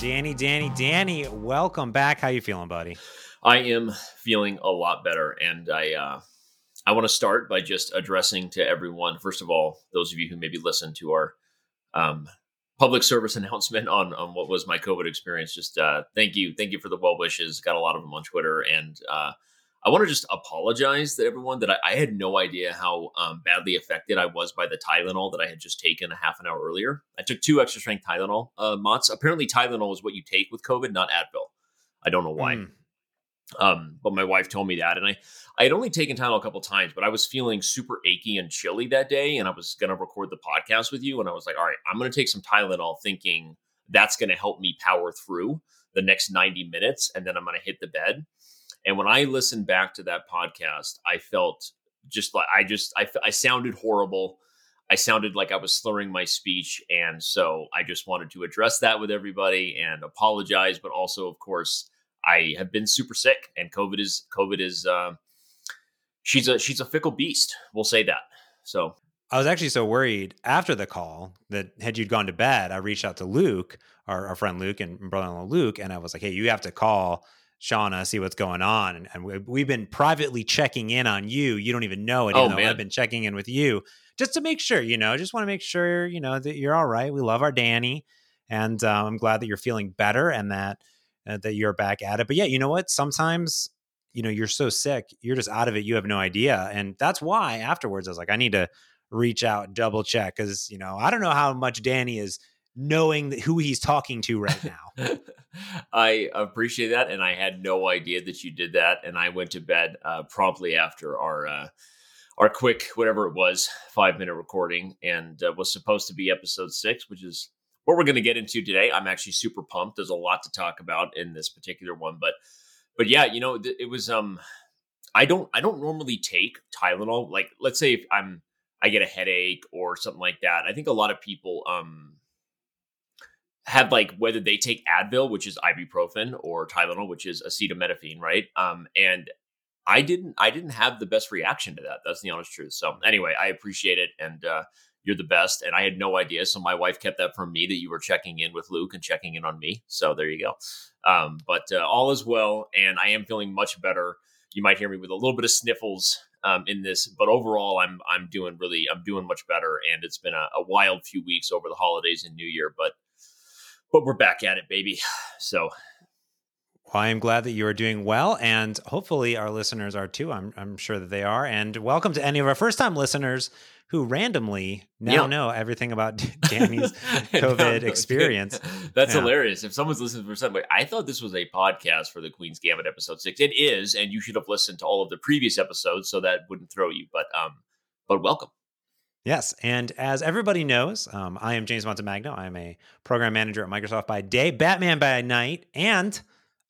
Danny, Danny, Danny, welcome back. How you feeling, buddy? I am feeling a lot better, and I uh, I want to start by just addressing to everyone. First of all, those of you who maybe listened to our um, public service announcement on on what was my COVID experience. Just uh, thank you, thank you for the well wishes. Got a lot of them on Twitter, and uh, I want to just apologize to everyone that I, I had no idea how um, badly affected I was by the Tylenol that I had just taken a half an hour earlier. I took two extra strength Tylenol uh, mots. Apparently, Tylenol is what you take with COVID, not Advil. I don't know why. Mm. Um, but my wife told me that, and I I had only taken Tylenol a couple times, but I was feeling super achy and chilly that day, and I was going to record the podcast with you, and I was like, all right, I'm going to take some Tylenol, thinking that's going to help me power through the next 90 minutes, and then I'm going to hit the bed. And when I listened back to that podcast, I felt just like I just I, I sounded horrible. I sounded like I was slurring my speech, and so I just wanted to address that with everybody and apologize. But also, of course, I have been super sick, and COVID is COVID is uh, she's a she's a fickle beast. We'll say that. So I was actually so worried after the call that had you gone to bed, I reached out to Luke, our, our friend Luke and brother-in-law Luke, and I was like, "Hey, you have to call Shauna, see what's going on. And, and we, have been privately checking in on you. You don't even know it. Oh, man. I've been checking in with you just to make sure, you know, just want to make sure, you know, that you're all right. We love our Danny. And um, I'm glad that you're feeling better and that, uh, that you're back at it. But yeah, you know what? Sometimes, you know, you're so sick, you're just out of it. You have no idea. And that's why afterwards I was like, I need to reach out, and double check. Cause, you know, I don't know how much Danny is knowing who he's talking to right now. I appreciate that, and I had no idea that you did that. And I went to bed uh, promptly after our uh, our quick whatever it was five minute recording, and uh, was supposed to be episode six, which is what we're going to get into today. I'm actually super pumped. There's a lot to talk about in this particular one, but but yeah, you know, it was um, I don't I don't normally take Tylenol. Like, let's say if I'm I get a headache or something like that. I think a lot of people um have like whether they take Advil, which is ibuprofen, or Tylenol, which is acetaminophen, right? Um, and I didn't, I didn't have the best reaction to that. That's the honest truth. So anyway, I appreciate it, and uh, you're the best. And I had no idea, so my wife kept that from me that you were checking in with Luke and checking in on me. So there you go. Um, but uh, all is well, and I am feeling much better. You might hear me with a little bit of sniffles um, in this, but overall, I'm I'm doing really, I'm doing much better. And it's been a, a wild few weeks over the holidays and New Year, but but we're back at it, baby. So well, I am glad that you are doing well, and hopefully our listeners are too. I'm I'm sure that they are. And welcome to any of our first time listeners who randomly now know everything about Danny's COVID experience. That's yeah. hilarious. If someone's listening for some, I thought this was a podcast for the Queen's Gambit episode six. It is, and you should have listened to all of the previous episodes so that wouldn't throw you. But um, but welcome. Yes. And as everybody knows, um, I am James Montemagno. I'm a program manager at Microsoft by day, Batman by night, and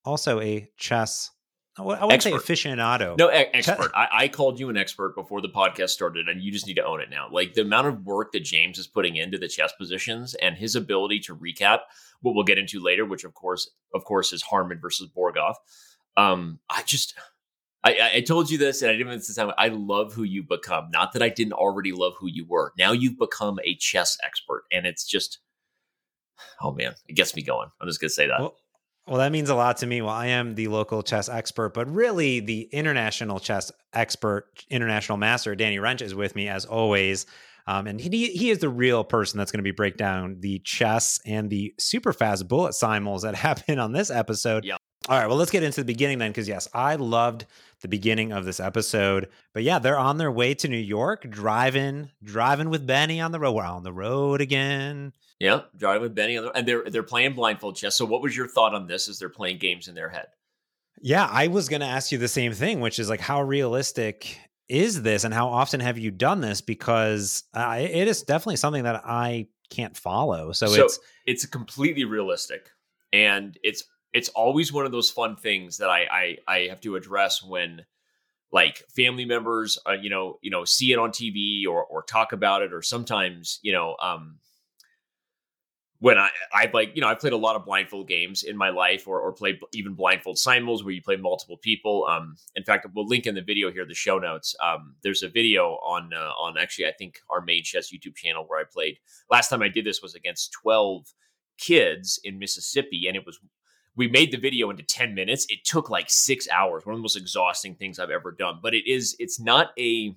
also a chess. I wouldn't expert. say aficionado. No, e- expert. I-, I called you an expert before the podcast started, and you just need to own it now. Like the amount of work that James is putting into the chess positions and his ability to recap what we'll get into later, which of course, of course, is Harmon versus Borgov. Um, I just I, I told you this, and I didn't this time. I love who you become. Not that I didn't already love who you were. Now you've become a chess expert, and it's just, oh man, it gets me going. I'm just gonna say that. Well, well, that means a lot to me. Well, I am the local chess expert, but really the international chess expert, international master, Danny Rensch, is with me as always. Um, and he he is the real person that's going to be break down the chess and the super fast bullet simuls that happen on this episode. Yeah. All right, well, let's get into the beginning then, because yes, I loved the beginning of this episode. But yeah, they're on their way to New York, driving, driving with Benny on the road. We're on the road again. Yeah, driving with Benny, the, and they're they're playing blindfold chess. So, what was your thought on this? As they're playing games in their head? Yeah, I was going to ask you the same thing, which is like, how realistic is this, and how often have you done this? Because uh, it is definitely something that I can't follow. So, so it's it's completely realistic, and it's it's always one of those fun things that I I, I have to address when like family members uh, you know you know see it on TV or or talk about it or sometimes you know um when I I've like you know I've played a lot of blindfold games in my life or or played even blindfold simuls where you play multiple people. Um, in fact, we'll link in the video here the show notes. Um, there's a video on uh, on actually I think our main chess YouTube channel where I played last time I did this was against twelve kids in Mississippi, and it was we made the video into 10 minutes. It took like six hours. One of the most exhausting things I've ever done. But it is, it's not a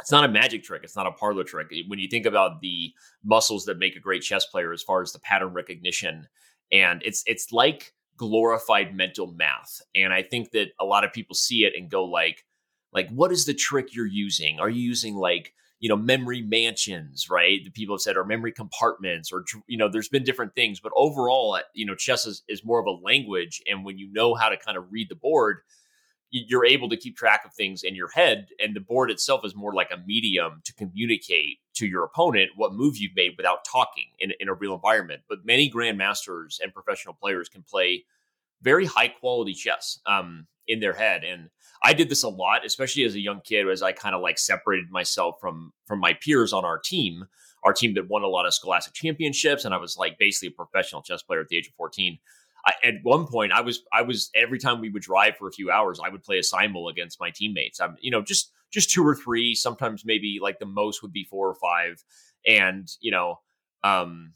it's not a magic trick. It's not a parlor trick. When you think about the muscles that make a great chess player, as far as the pattern recognition, and it's it's like glorified mental math. And I think that a lot of people see it and go like, like, what is the trick you're using? Are you using like you know memory mansions right the people have said or memory compartments or you know there's been different things but overall you know chess is, is more of a language and when you know how to kind of read the board you're able to keep track of things in your head and the board itself is more like a medium to communicate to your opponent what move you've made without talking in, in a real environment. But many grandmasters and professional players can play very high quality chess um, in their head and i did this a lot especially as a young kid as i kind of like separated myself from from my peers on our team. Our team that won a lot of scholastic championships and i was like basically a professional chess player at the age of 14 I, at one point I was I was every time we would drive for a few hours, I would play a simul against my teammates. I'm you know just just two or three, sometimes maybe like the most would be four or five, and you know um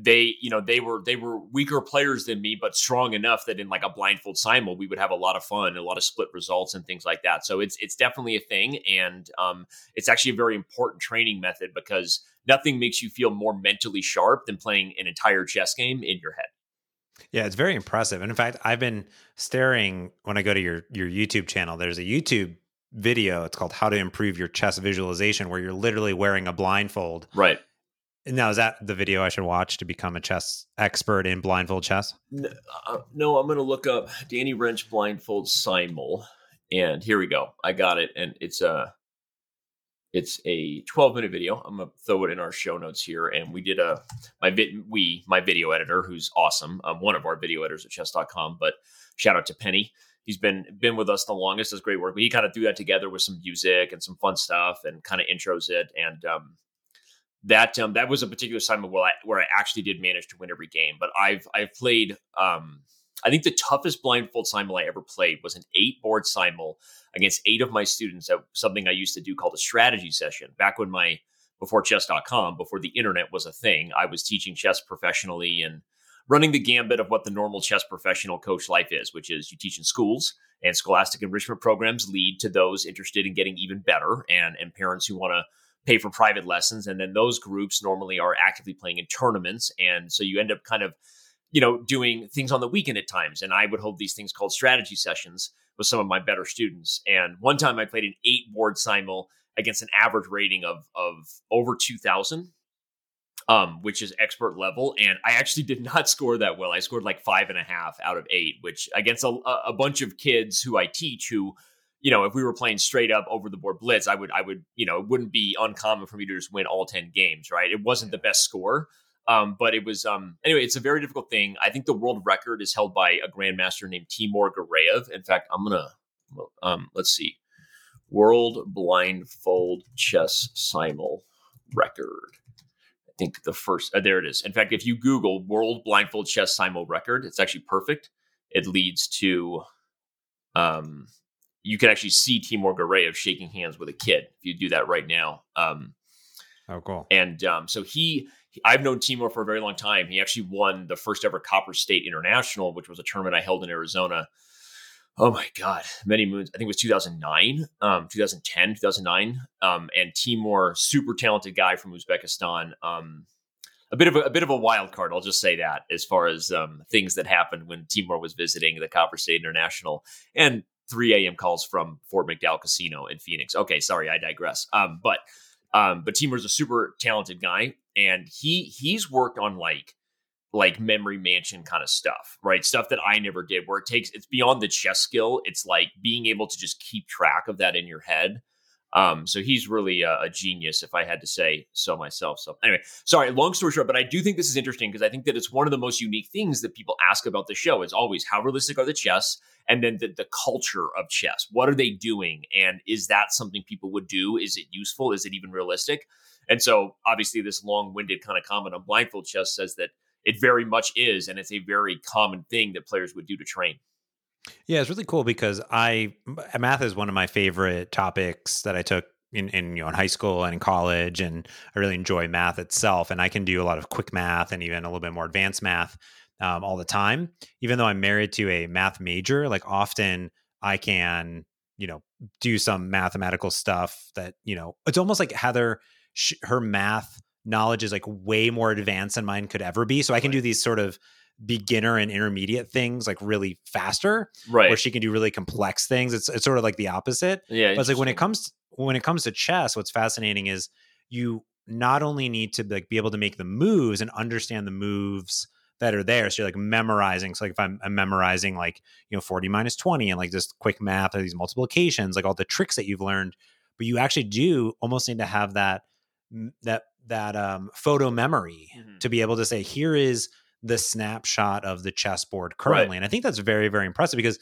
they you know they were they were weaker players than me but strong enough that in like a blindfold simul we would have a lot of fun a lot of split results and things like that so it's it's definitely a thing and um it's actually a very important training method because nothing makes you feel more mentally sharp than playing an entire chess game in your head yeah, it's very impressive. And in fact, I've been staring when I go to your your YouTube channel. There's a YouTube video. It's called "How to Improve Your Chess Visualization," where you're literally wearing a blindfold. Right. Now, is that the video I should watch to become a chess expert in blindfold chess? No, uh, no I'm going to look up Danny Rensch blindfold simul, and here we go. I got it, and it's a uh, it's a 12 minute video. I'm gonna throw it in our show notes here. And we did a my vid we my video editor, who's awesome, um, one of our video editors at chess.com. But shout out to Penny. He's been been with us the longest, does great work. But he kind of threw that together with some music and some fun stuff and kind of intros it. And um, that um, that was a particular time where I where I actually did manage to win every game. But I've I've played um, I think the toughest blindfold simul I ever played was an eight board simul against eight of my students at something I used to do called a strategy session. Back when my before chess.com, before the internet was a thing, I was teaching chess professionally and running the gambit of what the normal chess professional coach life is, which is you teach in schools and scholastic enrichment programs lead to those interested in getting even better and, and parents who want to pay for private lessons. And then those groups normally are actively playing in tournaments. And so you end up kind of you know, doing things on the weekend at times. And I would hold these things called strategy sessions with some of my better students. And one time I played an eight board simul against an average rating of of over 2000 um, which is expert level. And I actually did not score that well. I scored like five and a half out of eight, which against a, a bunch of kids who I teach who, you know, if we were playing straight up over the board blitz, I would, I would, you know, it wouldn't be uncommon for me to just win all 10 games, right? It wasn't the best score, um, but it was um, anyway. It's a very difficult thing. I think the world record is held by a grandmaster named Timur Gareev. In fact, I'm gonna um, let's see, world blindfold chess simul record. I think the first uh, there it is. In fact, if you Google world blindfold chess simul record, it's actually perfect. It leads to um, you can actually see Timur Gareev shaking hands with a kid if you do that right now. Um, oh, cool. And um, so he I've known Timur for a very long time. He actually won the first ever Copper State International, which was a tournament I held in Arizona. Oh my God, many moons. I think it was 2009, um, 2010, 2009. Um, and Timur, super talented guy from Uzbekistan. Um, a bit of a, a, bit of a wild card, I'll just say that, as far as um, things that happened when Timur was visiting the Copper State International and 3 a.m. calls from Fort McDowell Casino in Phoenix. Okay, sorry, I digress. Um, but um, but Timur's a super talented guy, and he he's worked on like like memory mansion kind of stuff, right? Stuff that I never did, where it takes it's beyond the chess skill. It's like being able to just keep track of that in your head um, so he's really a, a, genius, if I had to say so myself. So anyway, sorry, long story short, but I do think this is interesting because I think that it's one of the most unique things that people ask about the show is always how realistic are the chess and then the, the culture of chess. What are they doing? And is that something people would do? Is it useful? Is it even realistic? And so obviously this long-winded kind of comment on blindfold chess says that it very much is, and it's a very common thing that players would do to train. Yeah, it's really cool because I math is one of my favorite topics that I took in, in you know in high school and in college, and I really enjoy math itself. And I can do a lot of quick math and even a little bit more advanced math um, all the time. Even though I'm married to a math major, like often I can you know do some mathematical stuff that you know it's almost like Heather her math knowledge is like way more advanced than mine could ever be. So I can do these sort of beginner and intermediate things like really faster right. where she can do really complex things. It's, it's sort of like the opposite. Yeah but it's like when it comes when it comes to chess what's fascinating is you not only need to like be able to make the moves and understand the moves that are there so you're like memorizing so like if i'm, I'm memorizing like you know 40 minus 20 and like just quick math or these multiplications like all the tricks that you've learned but you actually do almost need to have that that that um photo memory Mhm. to be able to say here is the snapshot of the chessboard currently and i think that's very very impressive because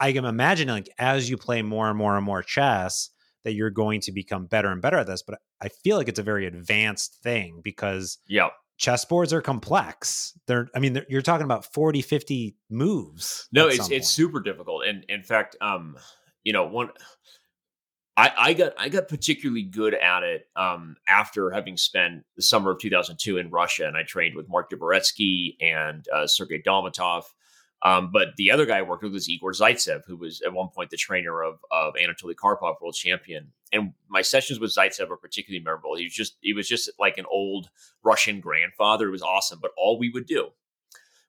i can imagine like as you play more and more and more chess that you're going to become better and better at this but i feel like it's a very advanced thing because yeah. chessboards are complex. They're i mean they're, you're talking about 40 50 moves no it's it's super difficult and in fact um you know one I, I got I got particularly good at it um, after having spent the summer of 2002 in Russia, and I trained with Mark Dvoretsky and uh, Sergei Dolmatov. Um, but the other guy I worked with was Igor Zaitsev, who was at one point the trainer of of Anatoly Karpov, world champion. And my sessions with Zaitsev are particularly memorable. He was just he was just like an old Russian grandfather. It was awesome. But all we would do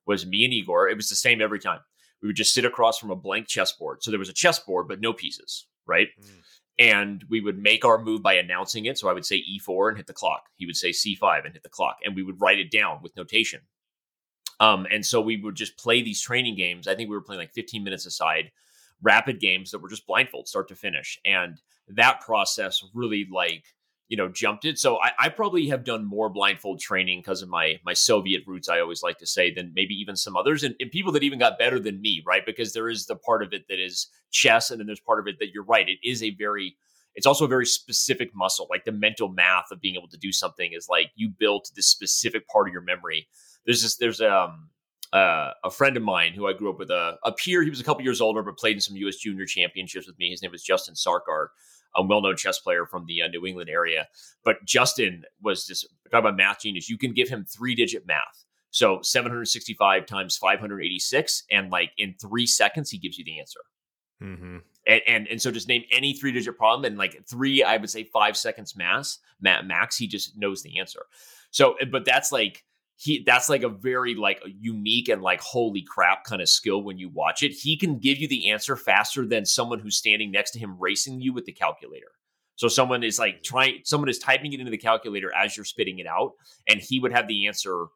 was me and Igor. It was the same every time. We would just sit across from a blank chessboard. So there was a chessboard, but no pieces, right? Mm. And we would make our move by announcing it. So I would say E4 and hit the clock. He would say C5 and hit the clock, and we would write it down with notation. Um, and so we would just play these training games. I think we were playing like 15 minutes aside, rapid games that were just blindfold, start to finish. And that process really like you know jumped it. So I, I probably have done more blindfold training because of my my Soviet roots. I always like to say than maybe even some others, and, and people that even got better than me, right? Because there is the part of it that is chess, and then there's part of it that you're right. It is a very it's also a very specific muscle like the mental math of being able to do something is like you built this specific part of your memory there's this there's um uh, a friend of mine who I grew up with a, a peer. He was a couple years older, but played in some U.S. Junior Championships with me. His name was Justin Sarkar, a well-known chess player from the uh, New England area. But Justin was just talk about math genius. You can give him three-digit math, so 765 times 586, and like in three seconds, he gives you the answer. Mm-hmm. And, and and so just name any three digit problem and like three, I would say five seconds mass max. He just knows the answer. So, but that's like he that's like a very like unique and like holy crap kind of skill when you watch it. He can give you the answer faster than someone who's standing next to him racing you with the calculator. So someone is like mm-hmm. trying, someone is typing it into the calculator as you're spitting it out, and he would have the answer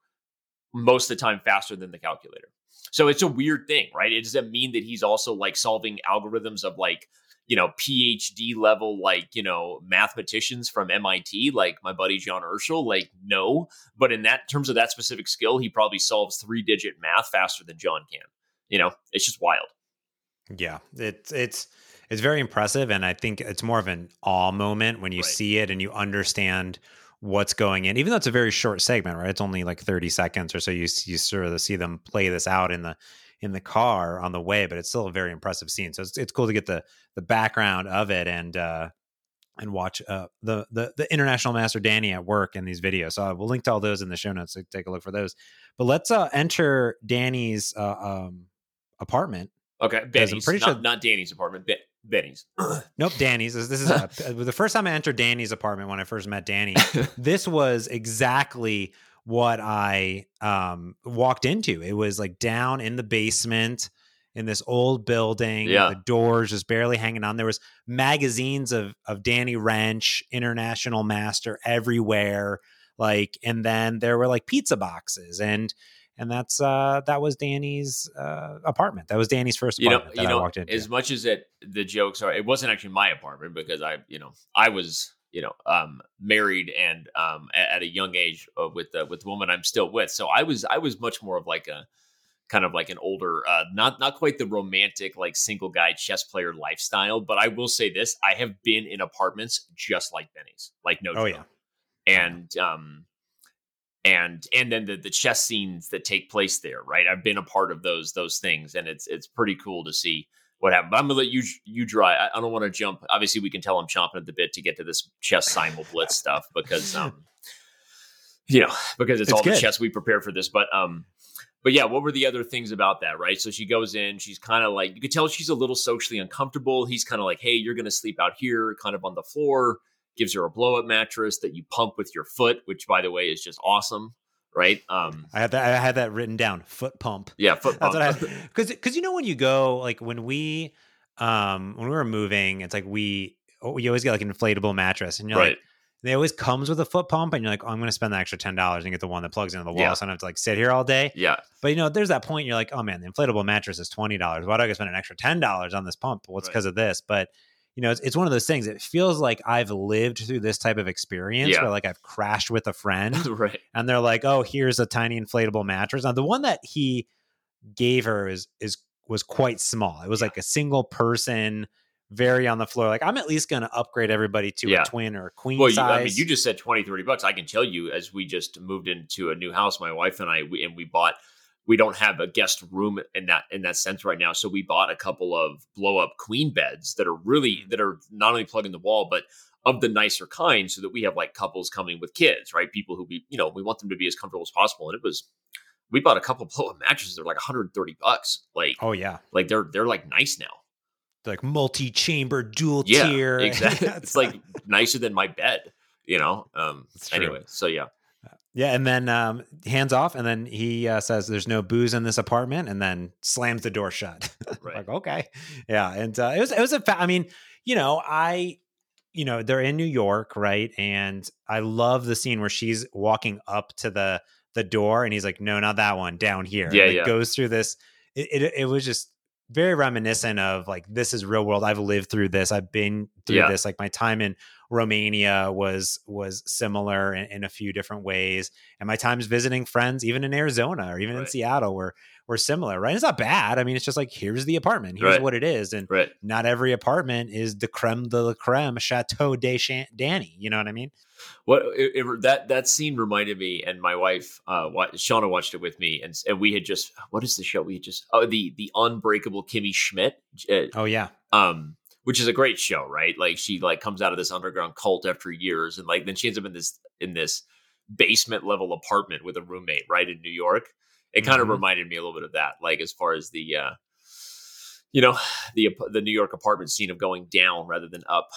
most of the time faster than the calculator. So it's a weird thing, right? It doesn't mean that he's also like solving algorithms of like, you know, PhD level, like, you know, mathematicians from MIT, like my buddy John Urschel. Like, no. But in that terms of that specific skill, he probably solves three digit math faster than John can. You know, it's just wild. Yeah, it's it's it's very impressive, and I think it's more of an awe moment when you Right. see it and you understand what's going in. Even though it's a very short segment, right? It's only like thirty seconds or so. You you sort of see them play this out in the in the car on the way, but it's still a very impressive scene. So it's it's cool to get the the background of it and uh and watch uh the the the international master Danny at work in these videos. So we'll link to all those in the show notes. So take a look for those. But let's uh enter Danny's uh, um apartment Okay. Because I'm pretty not, sure- not Danny's apartment, ben, Benny's. Nope, Danny's. This, this is uh, the first time I entered Danny's apartment when I first met Danny. this was exactly what I um, walked into. It was like down in the basement in this old building. Yeah. The doors just barely hanging on. There was magazines of of Danny Rensch, International Master everywhere. Like, and then there were like pizza boxes and and that's uh that was Danny's uh apartment. That was Danny's first you know, apartment that you I know, walked into. as much as it the jokes are, it wasn't actually my apartment because I, you know, I was, you know, um, married and um, at, at a young age uh, with the with the woman I'm still with. So I was, I was much more of like a kind of like an older, uh, not not quite the romantic like single guy chess player lifestyle. But I will say this: I have been in apartments just like Benny's, like no, Oh, joke. yeah. and um and and then the, the chess scenes that take place there right i've been a part of those those things and it's it's pretty cool to see what happened. But I'm gonna let you you dry. I, I don't want to jump. Obviously, we can tell I'm chomping at the bit to get to this chess simul blitz stuff because um, you know, because it's, It's all the chess we prepared for this. But um, but yeah, what were the other things about that? Right. So she goes in. She's kind of like you could tell she's a little socially uncomfortable. He's kind of like, hey, you're gonna sleep out here, kind of on the floor. Gives her a blow up mattress that you pump with your foot, which by the way is just awesome. Right. Um. I had that. I had that written down. Foot pump. Yeah. Foot That's pump. what I because because you know when you go like when we um when we were moving, it's like we oh, you always get like an inflatable mattress, and you're right. like it always comes with a foot pump, and you're like, oh, I'm going to spend the extra ten dollars and get the one that plugs into the wall, Yeah. so I don't have to like sit here all day. Yeah. But you know, there's that point you're like, oh man, the inflatable mattress is twenty dollars. Why do I spend an extra ten dollars on this pump? Well, it's Right. because of this. But you know, it's, it's one of those things. It feels like I've lived through this type of experience Yeah. where like I've crashed with a friend right. and they're like, "Oh, here's a tiny inflatable mattress." Now, the one that he gave her is is was quite small. It was Yeah. like a single person, very on the floor. Like, I'm at least going to upgrade everybody to Yeah. a twin or a queen Well, you, size. I mean, you just said 20, 30 bucks. I can tell you, as we just moved into a new house, my wife and I, we, and we bought. We don't have a guest room in that in that sense right now, so we bought a couple of blow up queen beds that are really Mm. that are not only plug in the wall, but of the nicer kind, so that we have like couples coming with kids, right? People who we you know we want them to be as comfortable as possible. And it was we bought a couple blow up mattresses. They're like 130 bucks. Like oh yeah, like they're they're like nice now. They're like multi-chamber, dual Yeah, tier. exactly. It's like nicer than my bed. You know. Um. True. Anyway, so yeah. Yeah, and then um, hands off, and then he uh, says, "There's no booze in this apartment," and then slams the door shut. Right. like, okay, yeah, and uh, it was it was a. Fa- I mean, you know, I, you know, they're in New York, right? And I love the scene where she's walking up to the the door, and he's like, "No, not that one, down here." Yeah, like, yeah. Goes through this. It, it it was just very reminiscent of like this is real world. I've lived through this. I've been through Yeah. this. Like my time in Romania was was similar in, in a few different ways, and my times visiting friends, even in Arizona or even in Seattle, were were similar. Right? It's not bad. I mean, it's just like here's the apartment. Here's Right. what it is, and Right. not every apartment is the creme de la creme Chateau de Chan- Danny. You know what I mean? What it, it- that that scene reminded me, and my wife, uh, Shauna, watched it with me, and and we had just what is the show? We had just oh the the Unbreakable Kimmy Schmidt, uh, Oh yeah, um, which is a great show, right? Like she like comes out of this underground cult after years, and like then she ends up in this in this basement level apartment with a roommate, right in New York. It kind of Mhm. reminded me a little bit of that, like as far as the uh, you know the the New York apartment scene of going down rather than up.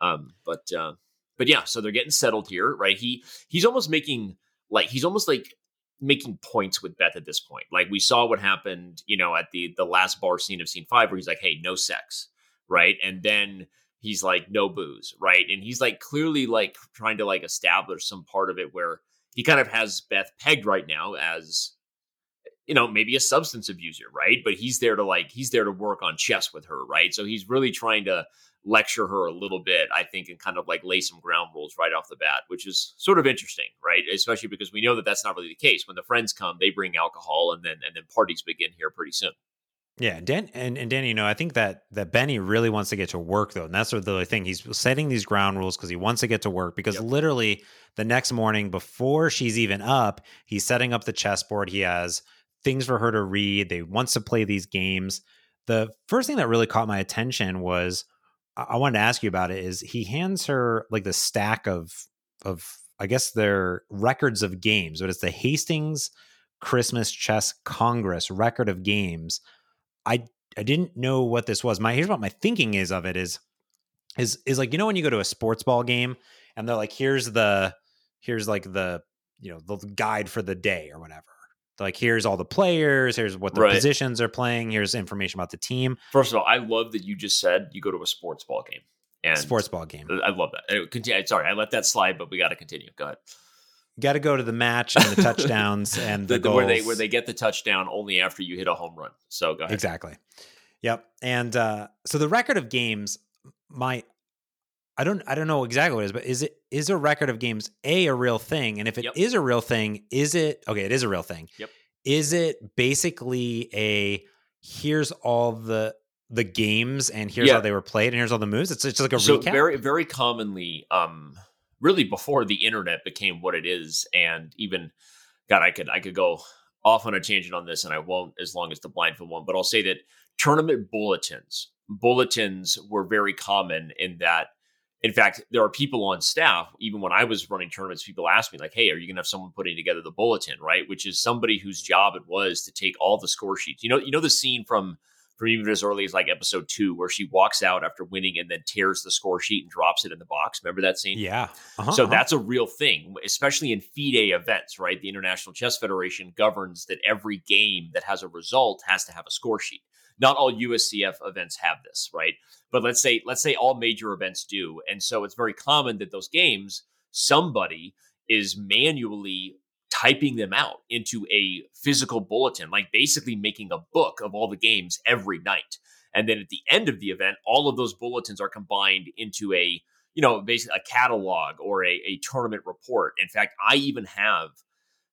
Um, but uh, but yeah, so they're getting settled here, right? He he's almost making like he's almost like making points with Beth at this point. Like we saw what happened, you know, at the the last bar scene of scene five, where he's like, "Hey, no sex," right? And then he's like, "No booze," right? And he's like clearly like trying to like establish some part of it where he kind of has Beth pegged right now as you know maybe a substance abuser right? But he's there to like he's there to work on chess with her right? So he's really trying to lecture her a little bit i think and kind of like lay some ground rules right off the bat which is sort of interesting right? Especially because we know that that's not really the case. When the friends come they bring alcohol and then and then parties begin here pretty soon Yeah, Dan and, and Danny, you know, I think that that Benny really wants to get to work though, and that's sort of the thing. He's setting these ground rules because he wants to get to work. Because Yep. literally the next morning, before she's even up, he's setting up the chessboard. He has things for her to read. They wants to play these games. The first thing that really caught my attention was I I wanted to ask you about it. Is he hands her like the stack of of I guess their records of games, but it's the Hastings Christmas Chess Congress record of games. I I didn't know what this was. My here's what my thinking is of it is is is like you know when you go to a sports ball game and they're like here's the here's like the you know the guide for the day or whatever. Like here's all the players, here's what the Right. positions are playing, here's information about the team. first of all i love that you just said you go to a sports ball game and sports ball game. i love that continue, sorry i let that slide but we got to continue go ahead Got to go to the match and the touchdowns and the, the, the- where they where they get the touchdown only after you hit a home run so go ahead Exactly. Yep. And uh, so the record of games, my, I don't, I don't know exactly what it is, but is it is a record of games a a real thing? And if it is Yep. a real thing, is it okay? It is a real thing. Yep. Is it basically a here's all the the games and here's Yeah. how they were played and here's all the moves? It's, it's just like a so recap. very very commonly um really before the internet became what it is and even god i could i could go off on a tangent on this and i won't as long as the blindfold one but i'll say that tournament bulletins. Bulletins were very common in that in fact, there are people on staff, even when I was running tournaments, people asked me, like, hey, are you gonna have someone putting together the bulletin, right? Which is somebody whose job it was to take all the score sheets. You know, you know the scene from even as early as like episode two, where she walks out after winning and then tears the score sheet and drops it in the box. Remember that scene? Yeah. Uh-huh, so uh-huh. that's a real thing, especially in FIDE events, right? The International Chess Federation governs that every game that has a result has to have a score sheet. Not all USCF events have this, right? But let's say let's say all major events do, and so it's very common that those games somebody is manually typing them out into a physical bulletin, like basically making a book of all the games every night. And then at the end of the event, all of those bulletins are combined into a, you know, basically a catalog or a, a tournament report. In fact, I even have,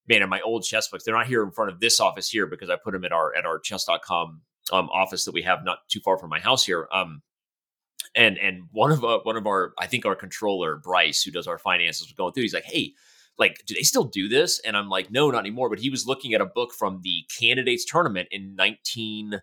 man, in my old chess books, they're not here in front of this office here because I put them at our at our chess.com um, office that we have not too far from my house here. Um, and and one of uh, one of our I think our controller Bryce who does our finances was going through. He's like, hey, like, do they still do this? And I'm like, no, not anymore. But he was looking at a book from the candidates tournament in 19,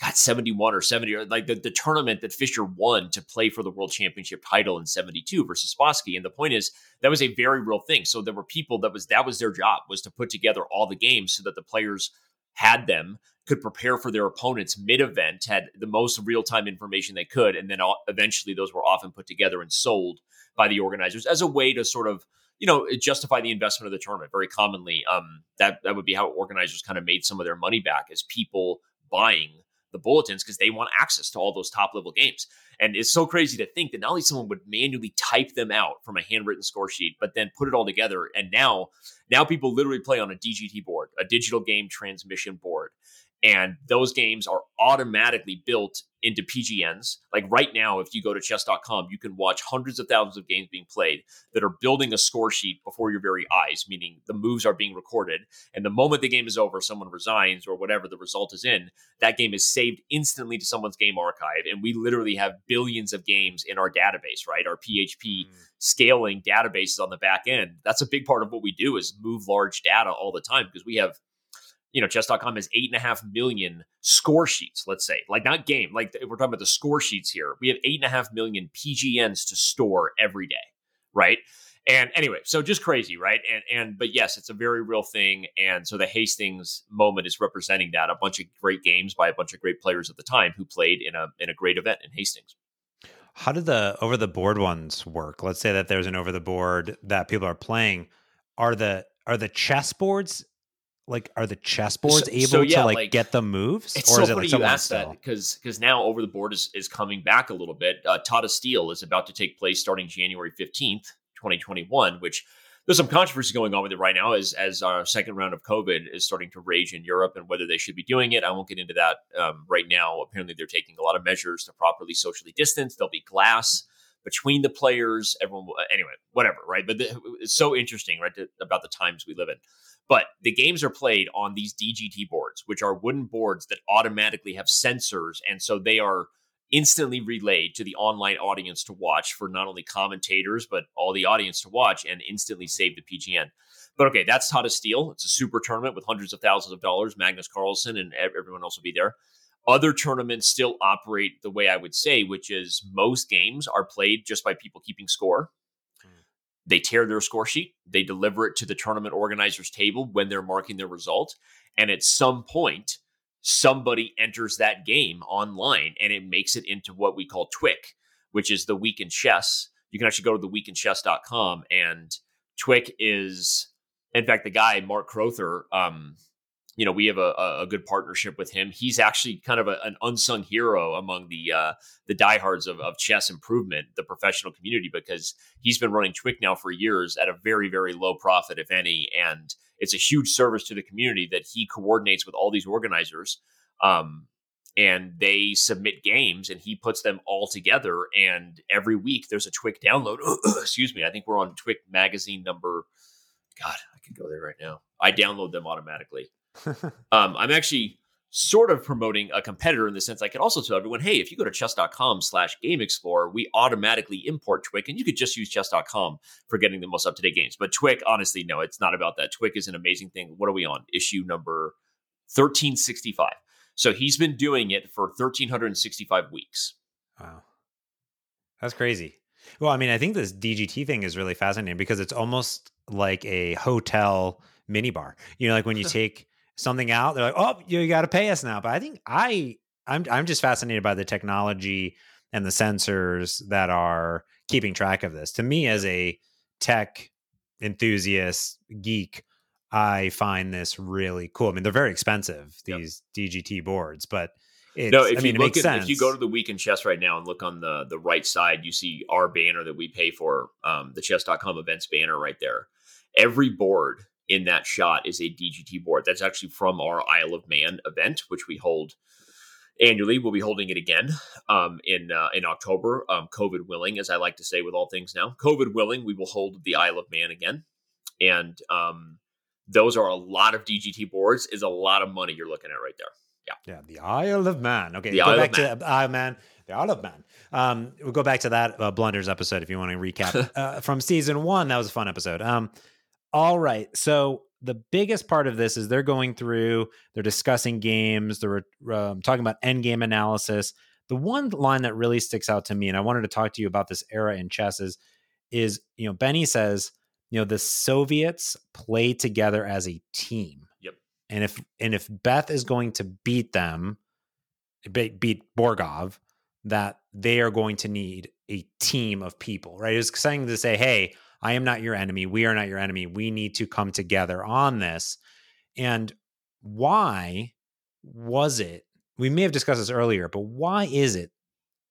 got 71 or 70, or like the, the tournament that Fischer won to play for the world championship title in 72 versus Spassky. And the point is that was a very real thing. So there were people that was that was their job was to put together all the games so that the players had them could prepare for their opponents mid event, had the most real time information they could, and then eventually those were often put together and sold by the organizers as a way to sort of you know, justify the investment of the tournament. Very commonly, um, that that would be how organizers kind of made some of their money back as people buying the bulletins because they want access to all those top level games. And it's so crazy to think that not only someone would manually type them out from a handwritten score sheet, but then put it all together. And now, now people literally play on a DGT board, a digital game transmission board. And those games are automatically built into PGNs. Like right now, if you go to chess.com, you can watch hundreds of thousands of games being played that are building a score sheet before your very eyes, meaning the moves are being recorded. And the moment the game is over, someone resigns or whatever the result is in, that game is saved instantly to someone's game archive. And we literally have billions of games in our database, right? Our PHP mm. scaling databases on the back end. That's a big part of what we do is move large data all the time because we have you know, chess.com has eight and a half million score sheets, let's say, like not game, like we're talking about the score sheets here. We have eight and a half million PGNs to store every day, right? And anyway, so just crazy, right? And and but yes, it's a very real thing. And so the Hastings moment is representing that a bunch of great games by a bunch of great players at the time who played in a in a great event in Hastings. How did the over the board ones work? Let's say that there's an over the board that people are playing. Are the are the chess boards like are the chessboards so, able so yeah, to like, like, get the moves? it's or so is it like you asked that because because now over the board is, is coming back a little bit. Uh, tata steel is about to take place starting january 15th 2021 which there's some controversy going on with it right now as as our second round of covid is starting to rage in europe and whether they should be doing it. I won't get into that um, right now. Apparently they're taking a lot of measures to properly socially distance. There'll be glass between the players. Everyone anyway whatever right? But the, it's so interesting right to, about the times we live in but the games are played on these DGT boards, which are wooden boards that automatically have sensors. And so they are instantly relayed to the online audience to watch for not only commentators, but all the audience to watch and instantly save the PGN. But okay, that's Tata Steel. It's a super tournament with hundreds of thousands of dollars. Magnus Carlsen and everyone else will be there. Other tournaments still operate the way I would say, which is most games are played just by people keeping score. They tear their score sheet, they deliver it to the tournament organizer's table when they're marking their result. And at some point, somebody enters that game online and it makes it into what we call TWIC, which is the week in chess. You can actually go to the weekinchess.com and TWIC is, in fact, the guy, Mark Crowther, um, you know, we have a, a good partnership with him. He's actually kind of a, an unsung hero among the uh, the diehards of, of chess improvement, the professional community, because he's been running TWIC now for years at a very, very low profit, if any. And it's a huge service to the community that he coordinates with all these organizers. Um, and they submit games and he puts them all together. And every week there's a TWIC download. Excuse me. I think we're on TWIC magazine number. God, I could go there right now. I download them automatically. Um, I'm actually sort of promoting a competitor in the sense I can also tell everyone, hey, if you go to chess.com slash game explorer, we automatically import TWIC and you could just use chess.com for getting the most up-to-date games. But TWIC, honestly, no, it's not about that. TWIC is an amazing thing. What are we on? Issue number 1365. So he's been doing it for 1,365 weeks. Wow. That's crazy. Well, I mean, I think this DGT thing is really fascinating because it's almost like a hotel minibar. You know, like when you take something out, they're like, "Oh, you got to pay us now." But I think I, I'm, I'm just fascinated by the technology and the sensors that are keeping track of this. To me, as a tech enthusiast geek, I find this really cool. I mean, they're very expensive these yep. DGT boards, but no, if I mean, you look at, if you go to the week in chess right now and look on the the right side, you see our banner that we pay for, um, the chess.com events banner right there. Every board in that shot is a DGT board. That's actually from our Isle of Man event, which we hold annually. We'll be holding it again um, in uh, in October, um, COVID willing, as I like to say with all things now. COVID willing, we will hold the Isle of Man again, and um, those are a lot of DGT boards. Is a lot of money you're looking at right there. Yeah. Yeah. The Isle of Man. Okay. The go Isle back to Man. Isle of Man. The Isle of Man. Um, we'll go back to that uh, blunders episode if you want to recap uh, from season one. That was a fun episode. Um, all right. So the biggest part of this is they're going through, they're discussing games, they're um, talking about end game analysis. The one line that really sticks out to me, and I wanted to talk to you about this era in chess, is, is you know, Benny says, you know, the Soviets play together as a team. Yep. And if and if Beth is going to beat them, beat Borgov, that they are going to need a team of people, right? It's saying to say, hey, I am not your enemy. We are not your enemy. We need to come together on this. And why was it? We may have discussed this earlier, but why is it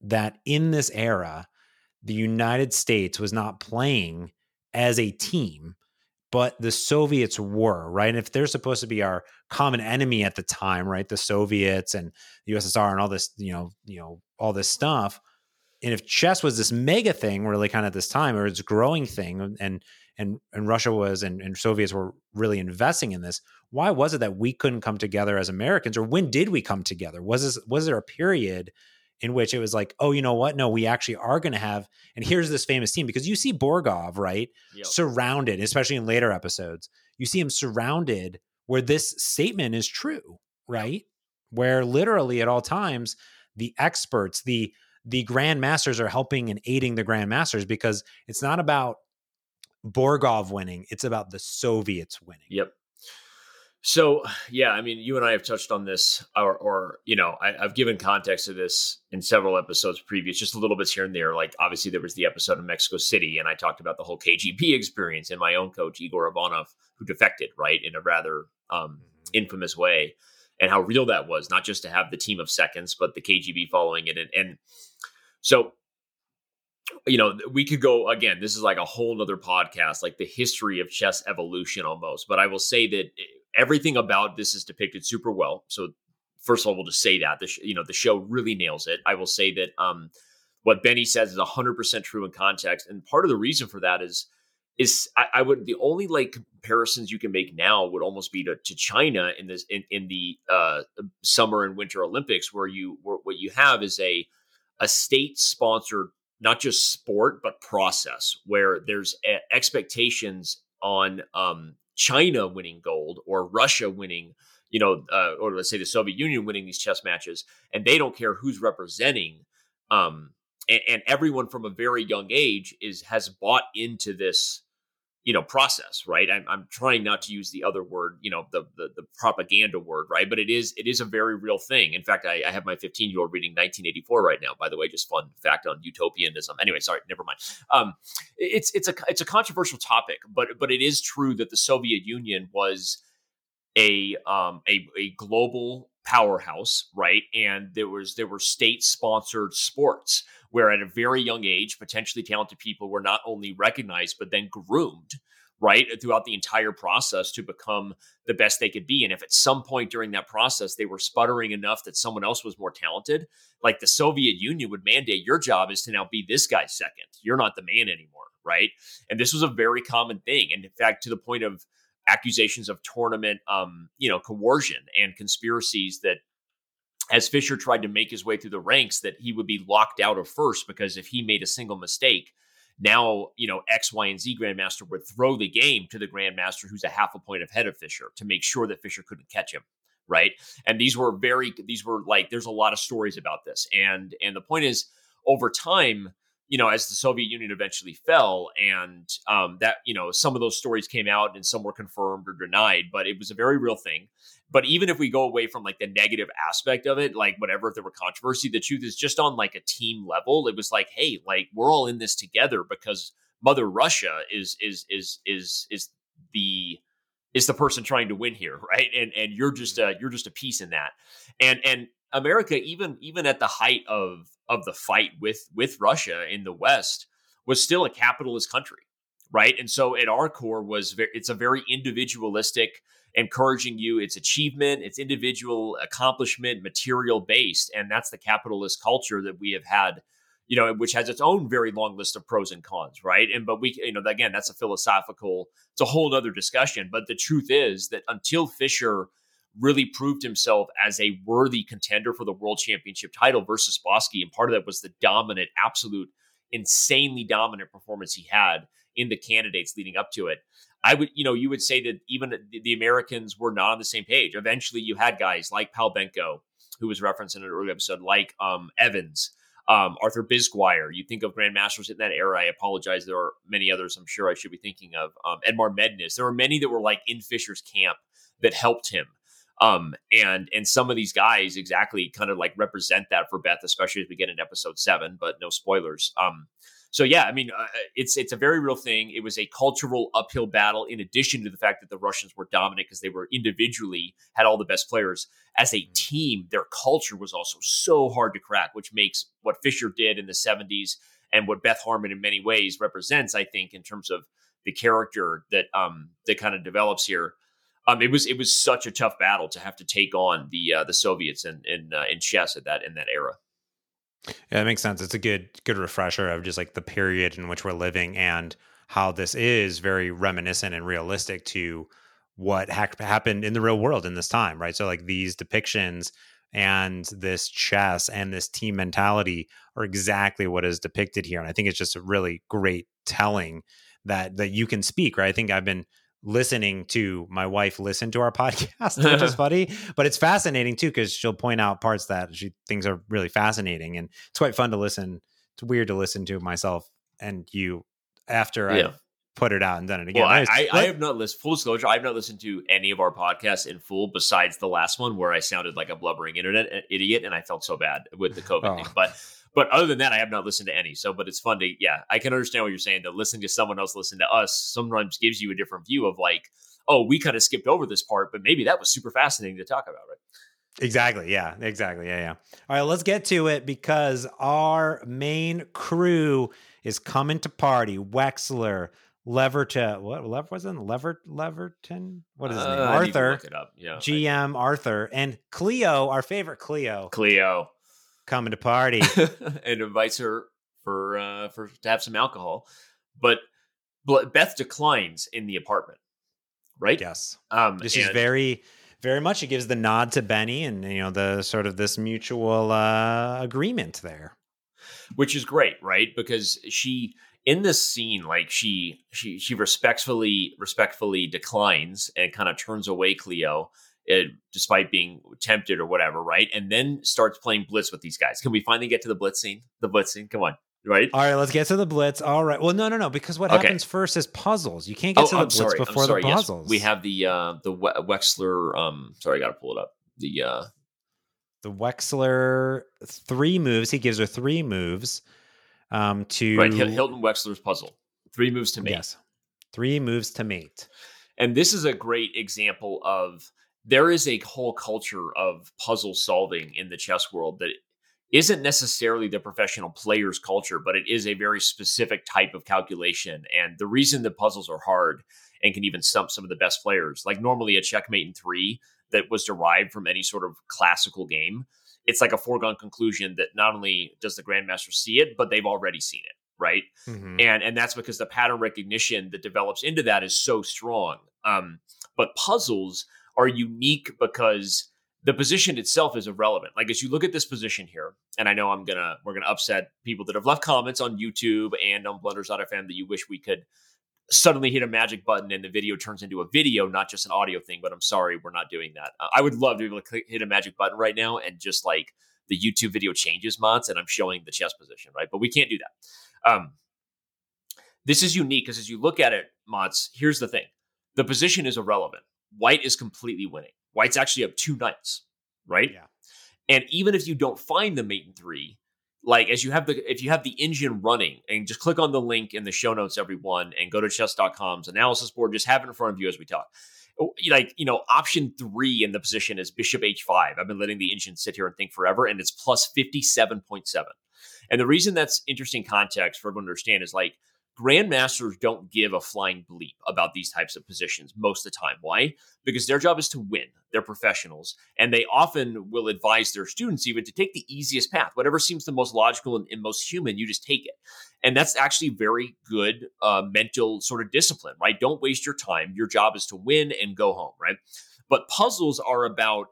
that in this era, the United States was not playing as a team but the Soviets were, right? And if they're supposed to be our common enemy at the time, right? The Soviets and the USSR and all this, you know, you know, all this stuff. And if chess was this mega thing really kind of at this time, or it's growing thing, and and and Russia was and, and Soviets were really investing in this, why was it that we couldn't come together as Americans? Or when did we come together? Was this was there a period in which it was like, oh, you know what? No, we actually are going to have, and here's this famous team because you see Borgov, right? Yep. Surrounded, especially in later episodes, you see him surrounded where this statement is true, right? Where literally at all times, the experts, the the grandmasters are helping and aiding the grandmasters because it's not about Borgov winning, it's about the Soviets winning. Yep. So yeah, I mean, you and I have touched on this, or, or you know, I, have given context to this in several episodes previous, just a little bit here and there. Like obviously, there was the episode of Mexico City, and I talked about the whole KGB experience and my own coach Igor Ivanov, who defected right in a rather um, mm-hmm. infamous way, and how real that was. Not just to have the team of seconds, but the KGB following it, and, and so you know, we could go again. This is like a whole nother podcast, like the history of chess evolution almost. But I will say that eh, everything about this is depicted super well. So first of all, we'll just say that the sh- you know the show really nails it. I will say that um, what Benny says is hundred percent true in context, and part of the reason for that is is I, I, would the only like comparisons you can make now would almost be to, to China in this in, in the uh, summer and winter Olympics, where you where, what you have is a a state sponsored not just sport but process where there's a- expectations on um, China winning gold or Russia winning, you know, uh, or let's say the Soviet Union winning these chess matches, and they don't care who's representing. Um, and, and everyone from a very young age is has bought into this you know process right? I'm, I'm trying not to use the other word you know the, the, the propaganda word right? But it is it is a very real thing. In fact i, I have my 15 year old reading 1984 right now by the way just fun fact on utopianism. Anyway sorry never mind. Um it's it's a it's a controversial topic but but it is true that the soviet union was a um a, a global powerhouse right? And there was there were state sponsored sports where at a very young age, potentially talented people were not only recognized, but then groomed, right, throughout the entire process to become the best they could be. And if at some point during that process they were sputtering enough that someone else was more talented, like the Soviet Union would mandate your job is to now be this guy's second. You're not the man anymore, right? And this was a very common thing. And in fact, to the point of accusations of tournament um, you know, coercion and conspiracies that as Fischer tried to make his way through the ranks, that he would be locked out of first because if he made a single mistake, now you know X, Y, and Z grandmaster would throw the game to the grandmaster who's a half a point ahead of Fischer to make sure that Fischer couldn't catch him. right? And these were very these were like there's a lot of stories about this. And and the point is over time, you know, as the Soviet Union eventually fell, and um, that you know some of those stories came out and some were confirmed or denied, but it was a very real thing. But even if we go away from like the negative aspect of it, like whatever if there were controversy, the truth is just on like a team level, it was like, hey, like we're all in this together because Mother Russia is is is is is the is the person trying to win here, right? And and you're just mm-hmm. a, you're just a piece in that. And and America, even even at the height of of the fight with with Russia in the West, was still a capitalist country, right? And so at our core was very, it's a very individualistic, encouraging you its achievement, its individual accomplishment, material based, and that's the capitalist culture that we have had you know, which has its own very long list of pros and cons, right? And but we, you know, again, that's a philosophical, it's a whole other discussion. But the truth is that until Fischer really proved himself as a worthy contender for the world championship title versus Spassky, and part of that was the dominant, absolute, insanely dominant performance he had in the candidates leading up to it. I would, you know, you would say that even the Americans were not on the same page. Eventually, you had guys like Pal Benko, who was referenced in an early episode, like um, Evans, um, Arthur Bisguier. You think of grandmasters in that era. I apologize. There are many others. I'm sure I should be thinking of um, Edmar Mednis. There were many that were like in Fischer's camp that helped him. Um, and and some of these guys exactly kind of like represent that for Beth, especially as we get into episode seven. But no spoilers. Um, so yeah, I mean, uh, it's it's a very real thing. It was a cultural uphill battle. In addition to the fact that the Russians were dominant because they were individually had all the best players, as a mm-hmm. team, their culture was also so hard to crack, which makes what Fischer did in the '70s and what Beth Harmon in many ways represents, I think, in terms of the character that um that kind of develops here. Um, it was it was such a tough battle to have to take on the uh, the Soviets in in, uh, in chess at that in that era. Yeah, it makes sense. It's a good good refresher of just like the period in which we're living and how this is very reminiscent and realistic to what ha- happened in the real world in this time, right? So like these depictions and this chess and this team mentality are exactly what is depicted here and I think it's just a really great telling that that you can speak, right? I think I've been listening to my wife listen to our podcast, which is funny, but it's fascinating too because she'll point out parts that she thinks are really fascinating, and it's quite fun to listen. It's weird to listen to myself and you after yeah. I put it out and done it again. Well, I, I, I, have not listened. Full disclosure, I have not listened to any of our podcasts in full besides the last one where I sounded like a blubbering internet uh, idiot and I felt so bad with the COVID oh. thing. But but other than that, I have not listened to any. So, but it's fun to, yeah, I can understand what you're saying. That listening to someone else listen to us sometimes gives you a different view of like, oh, we kind of skipped over this part, but maybe that was super fascinating to talk about, right? Exactly. Yeah. Exactly. Yeah. Yeah. All right. Let's get to it because our main crew is coming to party. Wexler, Leverton. What Lever was it? Lever Leverton. What is his name? Uh, Arthur. look it up. Yeah. GM Arthur and Cleo, our favorite Cleo. Cleo coming to party and invites her for uh, for to have some alcohol, but Beth declines in the apartment. Right? Yes. Um, this and- is very very much it gives the nod to Benny and you know the sort of this mutual uh, agreement there, which is great, right? Because she in this scene, like she she she respectfully respectfully declines and kind of turns away Cleo it, despite being tempted or whatever, right? And then starts playing blitz with these guys. Can we finally get to the blitz scene? The blitz scene. Come on. Right. All right, let's get to the blitz. All right. Well, no, no, no, because what okay. happens first is puzzles. You can't get oh, to the I'm blitz sorry. before the puzzles. Yes. We have the uh the Wexler um sorry, I got to pull it up. The uh the Wexler three moves. He gives her three moves um to Right, Hilton Wexler's puzzle. Three moves to mate. Yes. Three moves to mate. And this is a great example of there is a whole culture of puzzle solving in the chess world that isn't necessarily the professional player's culture, but it is a very specific type of calculation. And the reason the puzzles are hard and can even stump some of the best players, like normally a checkmate in three that was derived from any sort of classical game, it's like a foregone conclusion that not only does the grandmaster see it, but they've already seen it, right? Mm-hmm. And and that's because the pattern recognition that develops into that is so strong. Um, but puzzles are unique because the position itself is irrelevant. Like as you look at this position here, and I know I'm gonna we're gonna upset people that have left comments on YouTube and on Blunders.fm that you wish we could suddenly hit a magic button and the video turns into a video, not just an audio thing. But I'm sorry, we're not doing that. Uh, I would love to be able to click, hit a magic button right now and just like the YouTube video changes mods and I'm showing the chess position, right? But we can't do that. Um, this is unique because as you look at it, mods, here's the thing the position is irrelevant. White is completely winning. White's actually up two knights, right? Yeah. And even if you don't find the mate in three, like as you have the if you have the engine running and just click on the link in the show notes everyone and go to chess.com's analysis board just have it in front of you as we talk oh, like you know option three in the position is bishop h5 i've been letting the engine sit here and think forever and it's plus 57.7 and the reason that's interesting context for everyone to understand is like grandmasters don't give a flying bleep about these types of positions most of the time. Why? Because their job is to win. They're professionals, and they often will advise their students even to take the easiest path, whatever seems the most logical and, and most human. You just take it, and that's actually very good uh, mental sort of discipline, right? Don't waste your time. Your job is to win and go home, right? But puzzles are about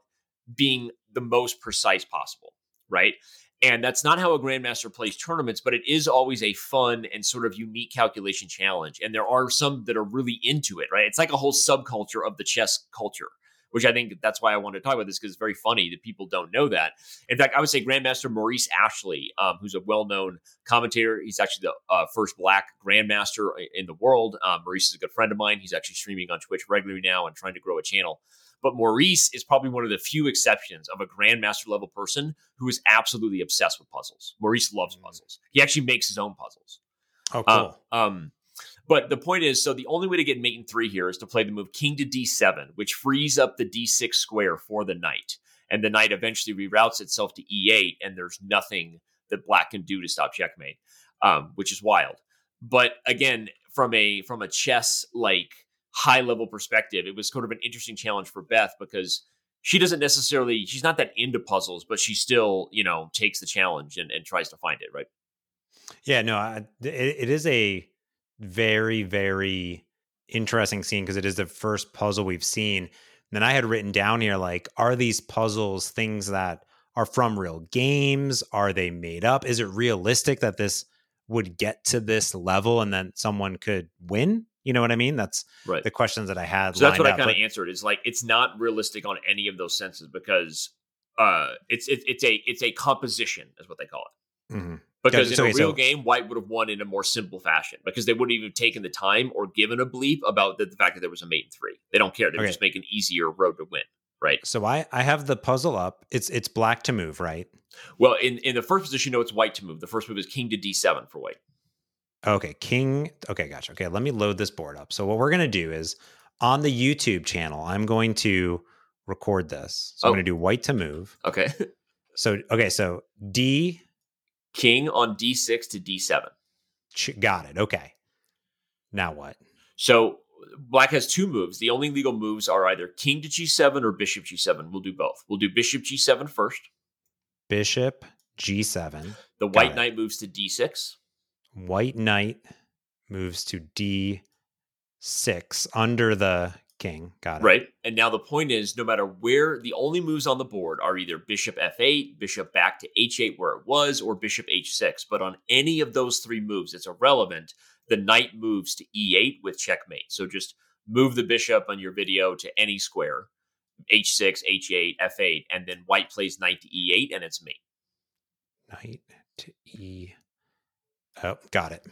being the most precise possible, right? And that's not how a grandmaster plays tournaments, but it is always a fun and sort of unique calculation challenge. And there are some that are really into it, right? It's like a whole subculture of the chess culture, which I think that's why I want to talk about this because it's very funny that people don't know that. In fact, I would say Grandmaster Maurice Ashley, um, who's a well known commentator, he's actually the uh, first black grandmaster in the world. Um, Maurice is a good friend of mine. He's actually streaming on Twitch regularly now and trying to grow a channel. But Maurice is probably one of the few exceptions of a grandmaster level person who is absolutely obsessed with puzzles. Maurice loves mm. puzzles. He actually makes his own puzzles. Oh, cool. Um, um, but the point is, so the only way to get mate in three here is to play the move king to d7, which frees up the d6 square for the knight. And the knight eventually reroutes itself to e8, and there's nothing that black can do to stop checkmate, um, which is wild. But again, from a from a chess like high level perspective, it was sort of an interesting challenge for Beth because she doesn't necessarily she's not that into puzzles, but she still you know takes the challenge and, and tries to find it right. Yeah, no, I, it, it is a very very interesting scene because it is the first puzzle we've seen. And then I had written down here like, are these puzzles things that are from real games? Are they made up? Is it realistic that this would get to this level and then someone could win? You know what I mean? That's right. the questions that I had. So that's what up, I kind of answered. Is like it's not realistic on any of those senses because uh, it's it, it's a it's a composition is what they call it. Mm-hmm. Because in a real so, game, White would have won in a more simple fashion because they wouldn't even have taken the time or given a bleep about the, the fact that there was a mate in three. They don't care. They okay. just make an easier road to win. Right. So I I have the puzzle up. It's it's black to move. Right. Well, in in the first position, no, it's White to move. The first move is King to D seven for White. Okay, King. Okay, gotcha. Okay, let me load this board up. So what we're gonna do is on the YouTube channel, I'm going to record this. So oh. I'm gonna do white to move. Okay. so okay, so D King on D6 to D7. Got it. Okay. Now what? So black has two moves. The only legal moves are either king to G7 or bishop G7. We'll do both. We'll do bishop G7 first. Bishop G7. The white knight moves to D6. White knight moves to d6 under the king. Got it. Right. And now the point is no matter where the only moves on the board are either bishop f8, bishop back to h8 where it was, or bishop h6. But on any of those three moves, it's irrelevant. The knight moves to e8 with checkmate. So just move the bishop on your video to any square h6, h8, f8, and then white plays knight to e8, and it's me. Knight to e Oh, got it.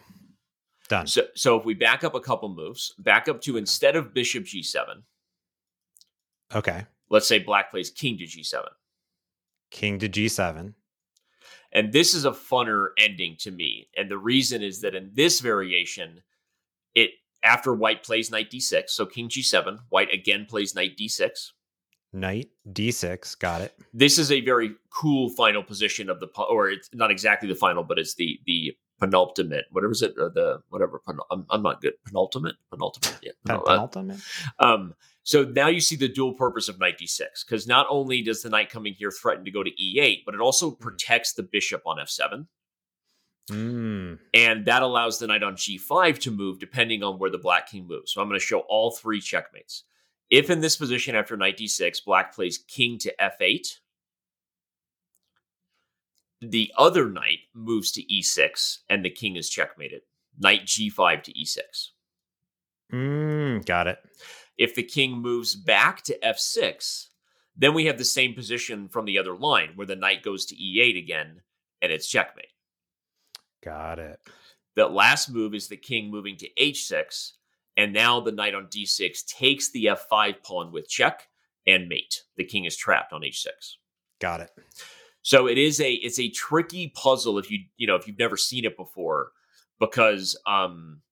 Done. So, so if we back up a couple moves, back up to instead of bishop g7. Okay. Let's say black plays king to g7. King to g7. And this is a funner ending to me. And the reason is that in this variation, it after white plays knight d6, so king g7, white again plays knight d6. Knight d6, got it. This is a very cool final position of the or it's not exactly the final, but it's the the penultimate, whatever is it, or the whatever. I'm, I'm not good. Penultimate, penultimate, yeah, penultimate. Um, so now you see the dual purpose of knight d6 because not only does the knight coming here threaten to go to e8, but it also hmm. protects the bishop on f7. Mm. And that allows the knight on g5 to move depending on where the black king moves. So I'm going to show all three checkmates. If in this position after knight d6, black plays king to f8, the other knight moves to e6 and the king is checkmated. Knight g5 to e6. Mm, got it. If the king moves back to f6, then we have the same position from the other line where the knight goes to e8 again and it's checkmate. Got it. The last move is the king moving to h6 and now the knight on d6 takes the f5 pawn with check and mate. The king is trapped on h6. Got it. So it is a it's a tricky puzzle if you you know if you've never seen it before because um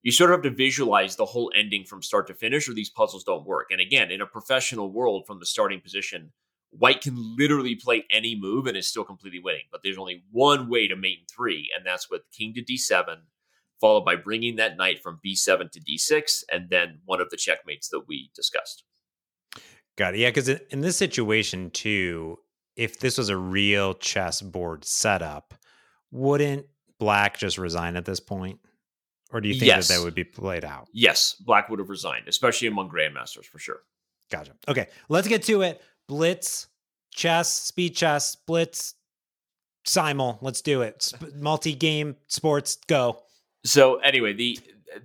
you sort of have to visualize the whole ending from start to finish or these puzzles don't work. And again, in a professional world from the starting position, white can literally play any move and is still completely winning. But there's only one way to mate in 3 and that's with king to d7 followed by bringing that knight from b7 to d6 and then one of the checkmates that we discussed. Got it. Yeah, because in this situation too, if this was a real chessboard setup, wouldn't Black just resign at this point? Or do you think yes. that that would be played out? Yes, Black would have resigned, especially among grandmasters for sure. Gotcha. Okay, let's get to it. Blitz, chess, speed chess, blitz, simul. Let's do it. Sp- multi-game sports. Go. So anyway, the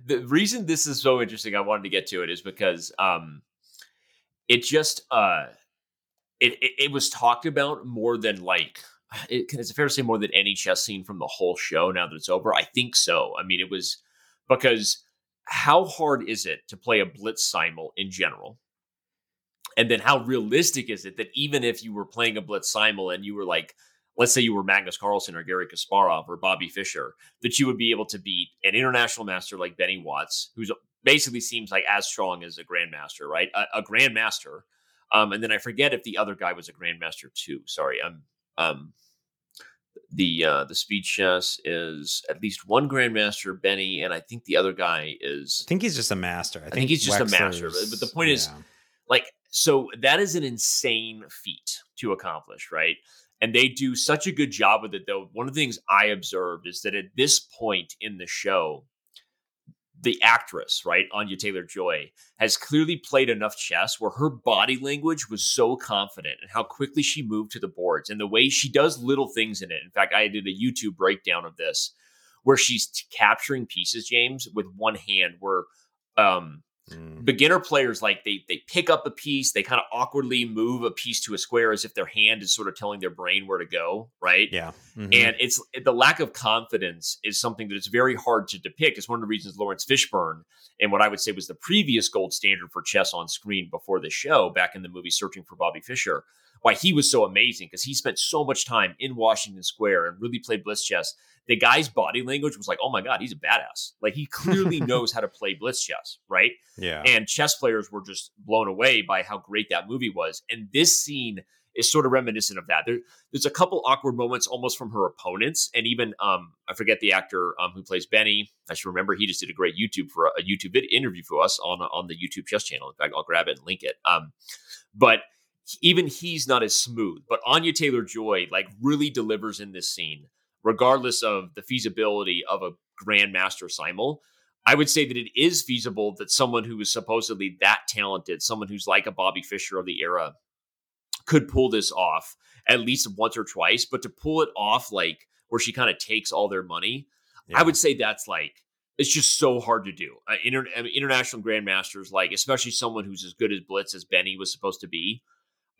the reason this is so interesting, I wanted to get to it, is because um, it just uh, it, it, it was talked about more than like it, is fair to say more than any chess scene from the whole show now that it's over? I think so. I mean, it was because how hard is it to play a blitz simul in general? And then how realistic is it that even if you were playing a blitz simul and you were like, let's say you were Magnus Carlsen or Garry Kasparov or Bobby Fischer, that you would be able to beat an international master like Benny Watts, who's basically seems like as strong as a grandmaster, right? A, a grandmaster. Um, and then I forget if the other guy was a grandmaster too. Sorry, I'm um, the uh, the speed chess is at least one grandmaster, Benny, and I think the other guy is. I think he's just a master. I, I think, he's just Wexler's, a master. But, but the point yeah. is, like, so that is an insane feat to accomplish, right? And they do such a good job with it, though. One of the things I observed is that at this point in the show, the actress, right, Anya Taylor Joy, has clearly played enough chess where her body language was so confident and how quickly she moved to the boards and the way she does little things in it. In fact, I did a YouTube breakdown of this where she's t- capturing pieces, James, with one hand, where um, Mm. Beginner players like they they pick up a piece, they kind of awkwardly move a piece to a square as if their hand is sort of telling their brain where to go, right? Yeah. Mm-hmm. And it's the lack of confidence is something that is very hard to depict. It's one of the reasons Laurence Fishburne and what I would say was the previous gold standard for chess on screen before the show back in the movie Searching for Bobby Fischer, why he was so amazing because he spent so much time in Washington Square and really played blitz chess the guy's body language was like, oh my God, he's a badass. Like he clearly knows how to play blitz chess, right? Yeah. And chess players were just blown away by how great that movie was. And this scene is sort of reminiscent of that. There, there's a couple awkward moments almost from her opponents, and even um, I forget the actor um, who plays Benny. I should remember he just did a great YouTube for a, a YouTube interview for us on on the YouTube chess channel. In fact, I'll grab it and link it. Um, but even he's not as smooth. But Anya Taylor Joy like really delivers in this scene regardless of the feasibility of a grandmaster simul. I would say that it is feasible that someone who is supposedly that talented, someone who's like a Bobby Fischer of the era, could pull this off at least once or twice. But to pull it off, like where she kind of takes all their money, yeah. I would say that's like it's just so hard to do. Uh, inter- I mean, international grandmasters, like especially someone who's as good as Blitz as Benny was supposed to be.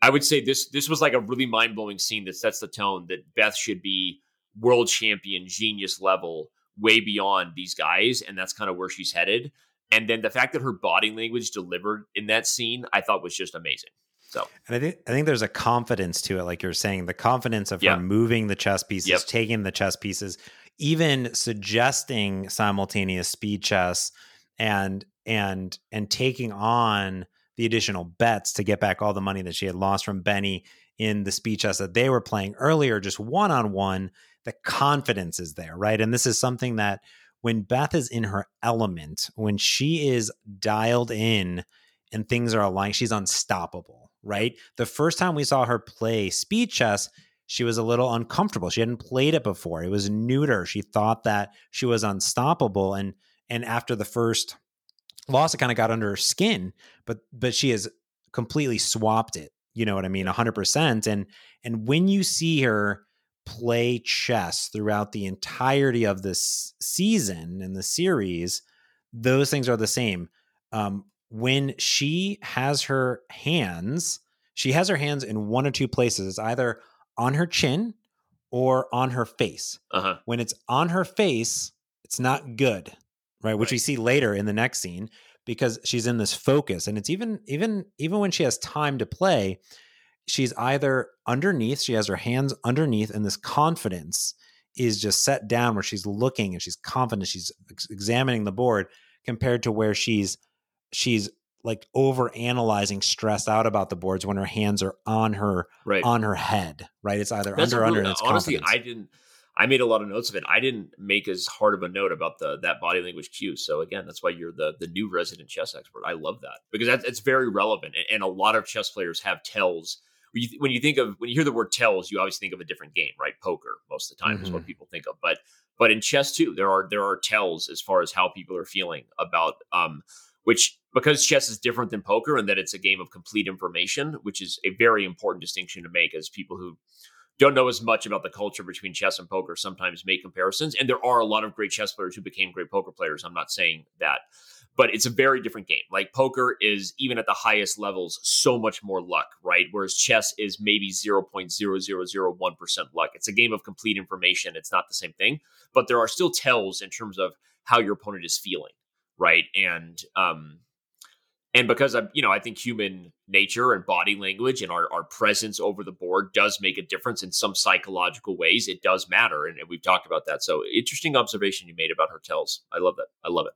I would say this this was like a really mind blowing scene that sets the tone that Beth should be world champion genius level way beyond these guys and that's kind of where she's headed. And then the fact that her body language delivered in that scene i thought was just amazing. So. And i think i think there's a confidence to it like you're saying the confidence of her moving the chess pieces yep. taking the chess pieces even suggesting simultaneous speed chess and and and taking on the additional bets to get back all the money that she had lost from benny in the speed chess that they were playing earlier just one on one the confidence is there, right? And this is something that when Beth is in her element, when she is dialed in and things are aligned, she's unstoppable, right? The first time we saw her play speed chess, she was a little uncomfortable. She hadn't played it before. It was new to her. She thought that she was unstoppable. And and after the first loss, it kind of got under her skin. But but she has completely swapped it. You know what I mean? hundred percent. And and when you see her play chess throughout the entirety of this season and the series, those things are the same. Um, when she has her hands, she has her hands in one or two places. It's either on her chin or on her face. Uh-huh. When it's on her face, it's not good, right? Which we see later in the next scene because she's in this focus, and it's even even even when she has time to play, she's either underneath. She has her hands underneath, and this confidence is just set down where she's looking and she's confident. She's ex- examining the board compared to where she's she's like over analyzing, stressed out about the boards when her hands are on her Right. on her head, right? It's either That's under really- under. And it's honestly, confidence. I didn't. I made a lot of notes of it. I didn't make as hard of a note about the that body language cue. So again, that's why you're the the new resident chess expert. I love that because that's it's very relevant, and, and a lot of chess players have tells. When you, when you think of when you hear the word tells, you obviously think of a different game, right? Poker most of the time is Mm-hmm. what people think of, but but in chess too, there are there are tells as far as how people are feeling about um which because chess is different than poker and that it's a game of complete information, which is a very important distinction to make as people who don't know as much about the culture between chess and poker sometimes make comparisons. And there are a lot of great chess players who became great poker players. I'm not saying that, but it's a very different game. Like poker is even at the highest levels so much more luck, right? Whereas chess is maybe 0.0001% luck. It's a game of complete information. It's not the same thing, but there are still tells in terms of how your opponent is feeling, right? And um and because I'm, you know, I think human nature and body language and our, our presence over the board does make a difference in some psychological ways. It does matter. And, and we've talked about that. So interesting observation you made about her tells. I love that. I love it.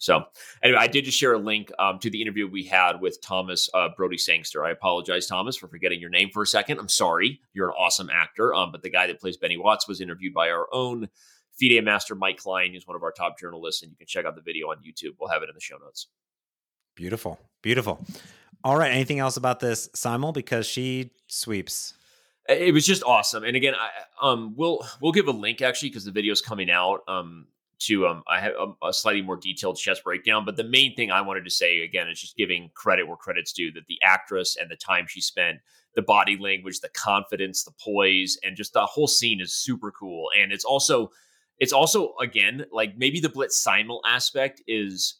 So anyway, I did just share a link um, to the interview we had with Thomas uh, Brodie Sangster. I apologize, Thomas, for forgetting your name for a second. I'm sorry. You're an awesome actor. Um, but the guy that plays Benny Watts was interviewed by our own FIDE master, Mike Klein. He's one of our top journalists, and you can check out the video on YouTube. We'll have it in the show notes. Beautiful. Beautiful. All right. Anything else about this Simul? Because she sweeps. it was just awesome and again i um we'll we'll give a link actually because the video's coming out um to um i have a, a slightly more detailed chess breakdown but the main thing i wanted to say again is just giving credit where credit's due that the actress and the time she spent the body language the confidence the poise and just the whole scene is super cool. And it's also it's also again like maybe the blitz simul aspect is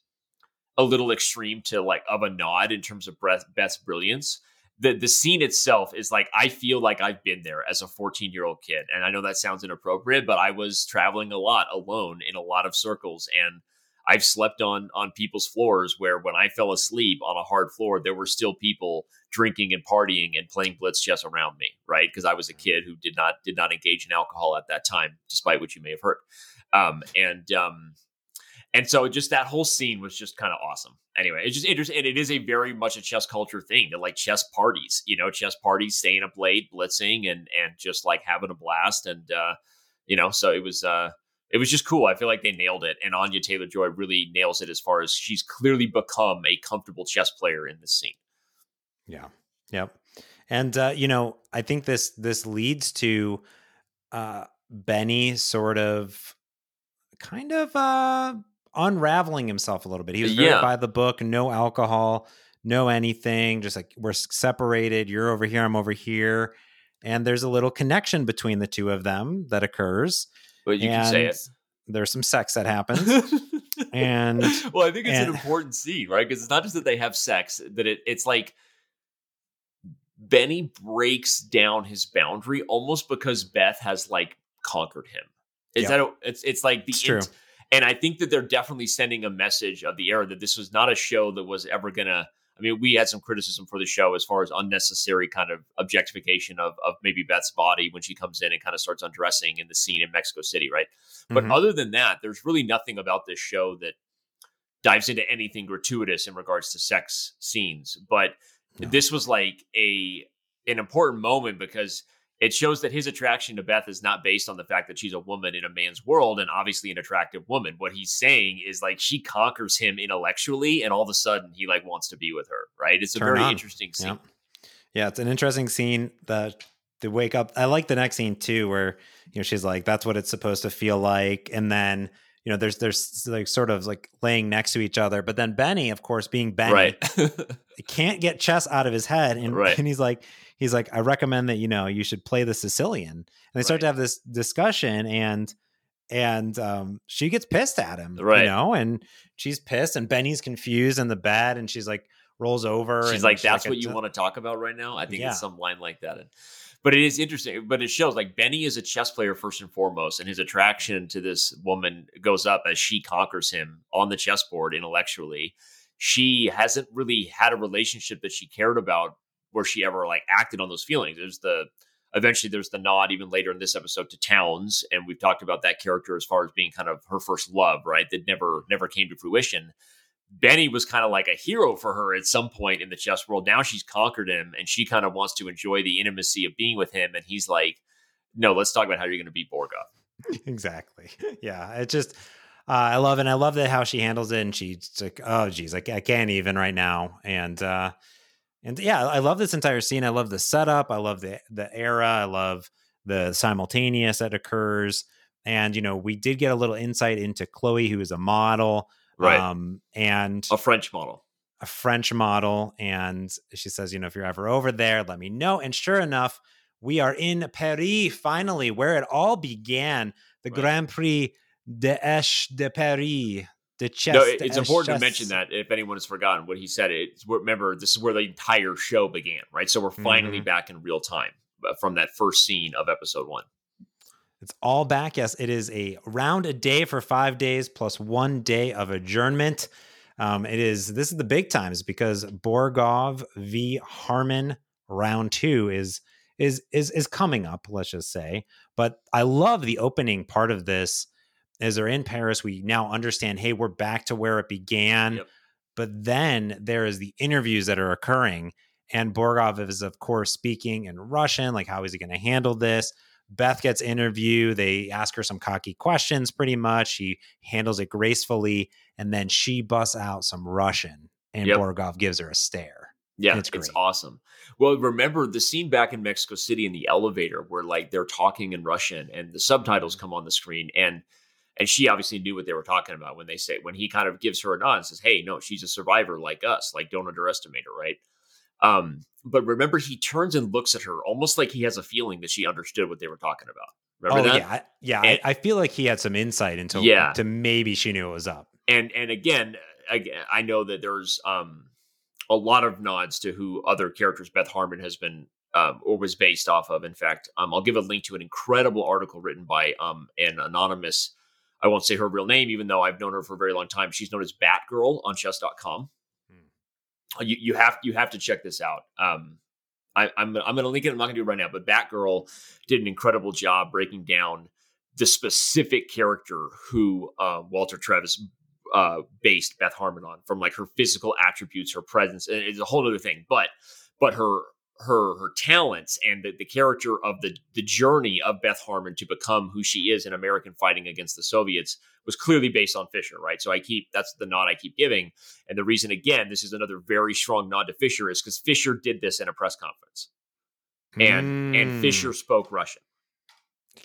a little extreme to like of a nod in terms of Beth, Beth's brilliance the the scene itself is like I feel like I've been there as a 14 year old kid, and I know that sounds inappropriate, but I was traveling a lot alone in a lot of circles, and I've slept on on people's floors where when I fell asleep on a hard floor, there were still people drinking and partying and playing blitz chess around me, right? Because I was a kid who did not did not engage in alcohol at that time, despite what you may have heard, um, and um, and so just that whole scene was just kind of awesome. Anyway, it's just interesting. And it is a very much a chess culture thing to like chess parties, you know, chess parties, staying up late, blitzing and and just like having a blast. And uh, you know, so it was uh it was just cool. I feel like they nailed it. And Anya Taylor Joy really nails it as far as she's clearly become a comfortable chess player in this scene. Yeah. Yep. And uh, you know, I think this this leads to uh Benny sort of kind of uh unraveling himself a little bit. He was very Yeah. by the book, no alcohol, no anything, just like we're separated, you're over here, I'm over here. And there's a little connection between the two of them that occurs. But you and can say it. There's some sex that happens. and well, I think it's and- an important scene, right? Because it's not just that they have sex; that it, it's like Benny breaks down his boundary almost because Beth has like conquered him. Is that a, it's it's like the It's int- and I think that they're definitely sending a message of the era that this was not a show that was ever gonna. I mean, we had some criticism for the show as far as unnecessary kind of objectification of of maybe Beth's body when she comes in and kind of starts undressing in the scene in Mexico City, right? But Mhm. other than that, there's really nothing about this show that dives into anything gratuitous in regards to sex scenes. But No. this was like a an important moment because it shows that his attraction to Beth is not based on the fact that she's a woman in a man's world and obviously an attractive woman. What he's saying is like she conquers him intellectually and all of a sudden he like wants to be with her, right? It's a Turn very on. interesting scene. Yeah. Yeah, it's an interesting scene. that the wake up. I like the next scene too, where you know she's like, "That's what it's supposed to feel like," and then you know there's there's like sort of like laying next to each other. But then Benny, of course, being Benny, Right. can't get chess out of his head, and Right. and he's like, he's like, I recommend that you know you should play the Sicilian. And they start Right. to have this discussion, and and um, she gets pissed at him, Right. You know, and she's pissed, and Benny's confused in the bed, and she's like rolls over. She's like, "That's I what you want to talk about right now." I think Yeah. it's some line like that. And, but it is interesting. But it shows like Benny is a chess player first and foremost, and his attraction to this woman goes up as she conquers him on the chessboard intellectually. She hasn't really had a relationship that she cared about where she ever like acted on those feelings. There's the eventually there's the nod even later in this episode to Townes, and we've talked about that character as far as being kind of her first love, right? That never never came to fruition. Benny was kind of like a hero for her at some point in the chess world. Now she's conquered him and she kind of wants to enjoy the intimacy of being with him. And he's like, no, let's talk about how you're going to beat Borgov. exactly. Yeah, it just uh, I love. And I love that how she handles it, and she's like, "Oh, geez, like I can't even right now." And uh, and yeah, I love this entire scene. I love the setup. I love the the era. I love the simultaneous that occurs. And you know, we did get a little insight into Chloe, who is a model, um, and a French model. a French model. And she says, you know, if you're ever over there, let me know. And sure enough, we are in Paris, finally, where it all began. The Right. Grand Prix des Échecs de Paris. The chess. no, it- it's important to mention that if anyone has forgotten what he said, it's remember this is where the entire show began, right? So we're finally Mm-hmm. back in real time uh, from that first scene of episode one. It's all back. Yes, it is a round a day for five days plus one day of adjournment. Um, it is this is the big times because Borgov v Harmon round two is is is is coming up. Let's just say, but I love the opening part of this. As they're in Paris, we now understand. Hey, we're back to where it began. Yep. But then there is the interviews that are occurring, and Borgov is of course speaking in Russian. Like, how is he going to handle this? Beth gets interviewed. They ask her some cocky questions, pretty much. She handles it gracefully, and then she busts out some Russian, and Yep. Borgov gives her a stare. Yeah, It's it's, awesome. Well, remember the scene back in Mexico City in the elevator where like they're talking in Russian and the subtitles mm-hmm. come on the screen and and she obviously knew what they were talking about when they say when he kind of gives her a nod and says, "Hey, no, she's a survivor like us. Like don't underestimate her, right?" Um, but remember he turns and looks at her almost like he has a feeling that she understood what they were talking about. Remember oh that? yeah, I- yeah. And- I, I feel like he had some insight into Yeah. to maybe she knew it was up. and and again, again, I know that there's um a lot of nods to who other characters Beth Harmon has been um, or was based off of. In fact, um, I'll give a link to an incredible article written by um an anonymous. I won't say her real name, even though I've known her for a very long time. She's known as Batgirl on Chess.com. Hmm. You you have you have to check this out. Um, I, I'm I'm going to link it. I'm not going to do it right now, but Batgirl did an incredible job breaking down the specific character who uh, Walter Tevis uh, based Beth Harmon on, from like her physical attributes, her presence, and it's a whole other thing. But but her her her talents and the, the character of the the journey of Beth Harmon to become who she is in American fighting against the Soviets was clearly based on Fischer, right? So I keep that's the nod I keep giving, and the reason again this is another very strong nod to Fischer is because Fischer did this in a press conference, and and Mm, Fischer spoke Russian.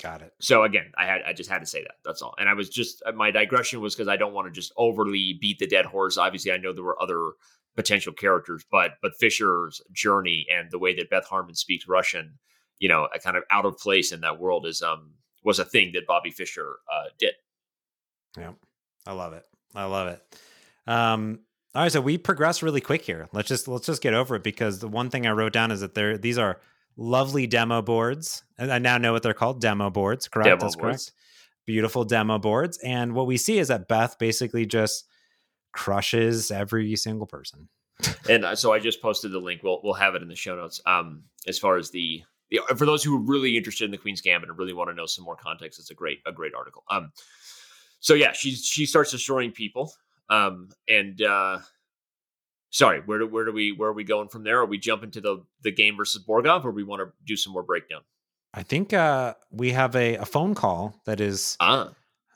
got it. So again, I had I just had to say that. That's all. And I was just my digression was because I don't want to just overly beat the dead horse. Obviously, I know there were other potential characters, but but Fischer's journey and the way that Beth Harmon speaks Russian, you know, a kind of out of place in that world is um was a thing that Bobby Fischer uh, did. Yeah, I love it. I love it. Um, all right, so we progress really quick here. Let's just let's just get over it because the one thing I wrote down is that there these are lovely demo boards. And I now know what they're called, demo boards. Correct? Demo That's boards. correct. Beautiful demo boards. And what we see is that Beth basically just crushes every single person. and uh, so I just posted the link. We'll we'll have it in the show notes. Um, as far as the, the for those who are really interested in the Queen's Gambit and really want to know some more context, it's a great a great article. Um, so yeah, she she starts destroying people. Um, and uh, sorry, where do where do we where are we going from there? Are we jumping to the the game versus Borgov, or we want to do some more breakdown? I think uh, we have a, a phone call that is Ah,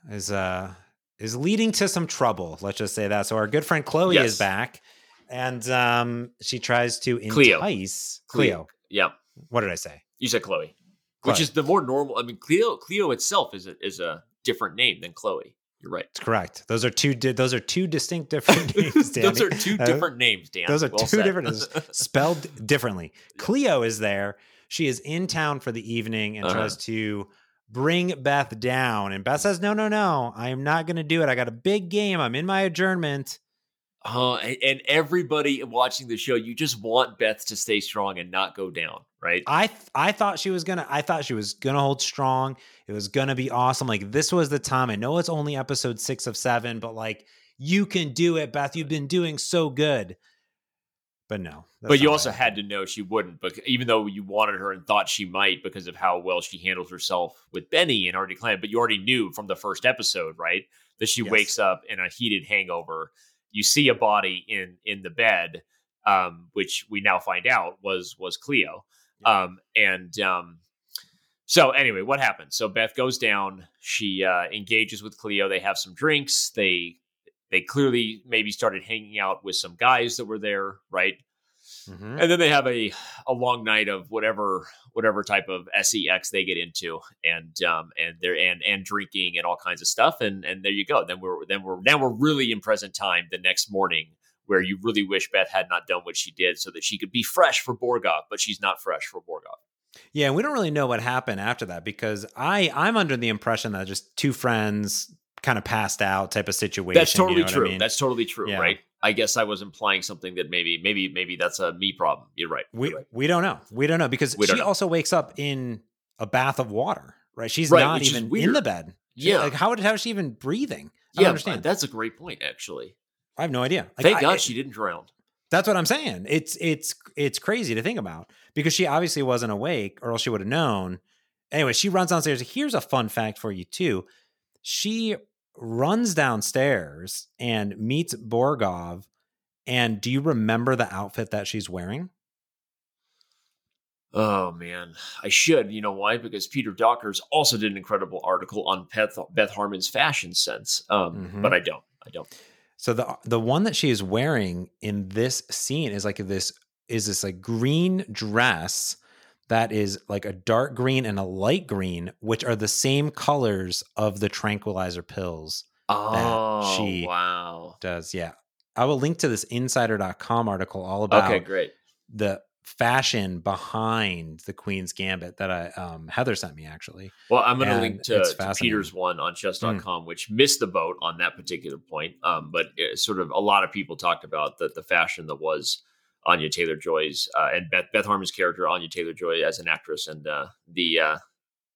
is uh is leading to some trouble. Let's just say that. So our good friend Chloe Yes. is back, and um, she tries to Cleo. entice Cleo. yeah, What did I say? you said Chloe, which is the more normal. I mean, Cleo Cleo itself is a, is a different name than Chloe. You're right. It's correct. Those are two. Di- those are two distinct different names. Those are two Uh, different names, Dan. Those are Well two said. different names, spelled differently. Cleo is there. She is in town for the evening and Uh-huh. tries to bring Beth down. And Beth says, No, no, no, I am not going to do it. I got a big game. I'm in my adjournment. Uh, and everybody watching the show, you just want Beth to stay strong and not go down, right? I th- I thought she was gonna I thought she was gonna hold strong. It was gonna be awesome. Like this was the time. I know it's only episode six of seven, but like you can do it, Beth. You've been doing so good. But no. But you also had to know she wouldn't, but even though you wanted her and thought she might because of how well she handled herself with Benny and Artie Clan, but you already knew from the first episode, right? That she yes. wakes up in a heated hangover. You see a body in in the bed, um, which we now find out was was Cleo. Yeah. Um, and um, so anyway, what happens? So Beth goes down. She uh, engages with Cleo. They have some drinks. They they clearly maybe started hanging out with some guys that were there, right? Mm-hmm. And then they have a a long night of whatever whatever type of sex they get into, and um and they're and and drinking and all kinds of stuff, and and there you go. Then we're then we're now we're really in present time the next morning where you really wish Beth had not done what she did so that she could be fresh for Borgov, but she's not fresh for Borgov. Yeah, we don't really know what happened after that because I I'm under the impression that just two friends kind of passed out type of situation. That's totally you know true. I mean? That's totally true, yeah. right? I guess I was implying something that maybe, maybe, maybe that's a me problem. You're right. We You're right. we don't know. We don't know because she know. also wakes up in a bath of water. Right? She's right, not even in the bed. She, yeah. Like how how is she even breathing? I yeah, understand. That's a great point, actually. I have no idea. Like, Thank I, God she didn't drown. That's what I'm saying. It's it's it's crazy to think about because she obviously wasn't awake, or else she would have known. Anyway, she runs downstairs. Here's a fun fact for you too. She runs downstairs and meets Borgov. And do you remember the outfit that she's wearing? Oh man, I should. You know why? Because Peter Doggers also did an incredible article on Beth, Beth Harmon's fashion sense. Um, mm-hmm. But I don't. I don't. So the the one that she is wearing in this scene is like this is this like green dress that is like a dark green and a light green, which are the same colors of the tranquilizer pills oh, that she wow. does. Yeah. I will link to this insider.com article all about okay, great. the fashion behind the Queen's Gambit that I um, Heather sent me actually. Well, I'm going to link to, to, Peter's one on chess.com, mm. which missed the boat on that particular point. Um, but sort of a lot of people talked about the, the fashion that was Anya Taylor Joy's uh, and Beth, Beth Harmon's character Anya Taylor Joy as an actress, and uh, the uh,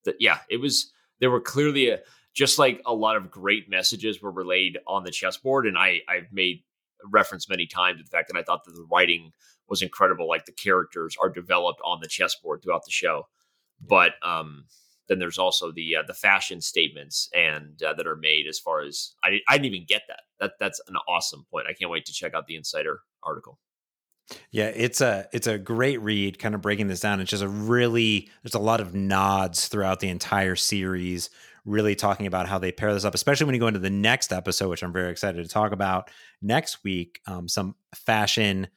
the yeah, it was there were clearly a, just like a lot of great messages were relayed on the chessboard, and I I've made reference many times to the fact that I thought that the writing was incredible, like the characters are developed on the chessboard throughout the show, but um then there's also the uh, the fashion statements and uh, that are made as far as I, I didn't even get that. That that's an awesome point. I can't wait to check out the insider article. Yeah, it's a it's a great read, kind of breaking this down. It's just a really there's a lot of nods throughout the entire series, really talking about how they pair this up, especially when you go into the next episode, which I'm very excited to talk about next week. Um, some fashion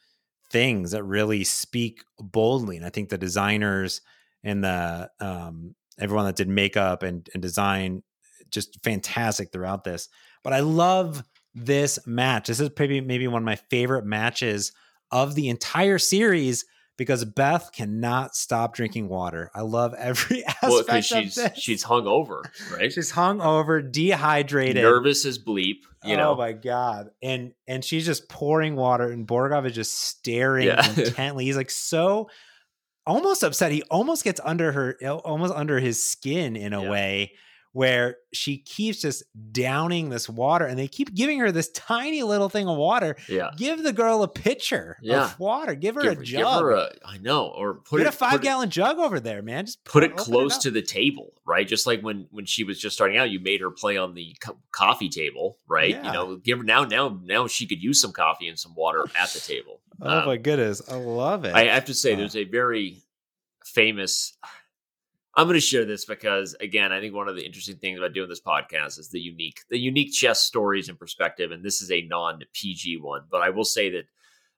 things that really speak boldly, and I think the designers and the um, everyone that did makeup and, and design just fantastic throughout this. But I love this match. This is maybe maybe one of my favorite matches of the entire series because Beth cannot stop drinking water. I love every aspect well, of she's, this. She's hung over, right? she's hung over, dehydrated, nervous as bleep. You know? Oh my god! And and she's just pouring water, and Borgov is just staring yeah. intently. He's like so almost upset. He almost gets under her, almost under his skin in a yeah. way where she keeps just downing this water and they keep giving her this tiny little thing of water. Yeah. Give the girl a pitcher yeah. of water. Give her give, a jug. Her a, I know. Or put Get it, a five gallon it, jug over there, man. Just put, put it close it to the table, right? Just like when when she was just starting out, you made her play on the co- coffee table, right? Yeah. You know, give her now now now she could use some coffee and some water at the table. oh um, my goodness. I love it. I have to say, there's a very famous I'm going to share this because again, I think one of the interesting things about doing this podcast is the unique, the unique chess stories and perspective. And this is a non PG one, but I will say that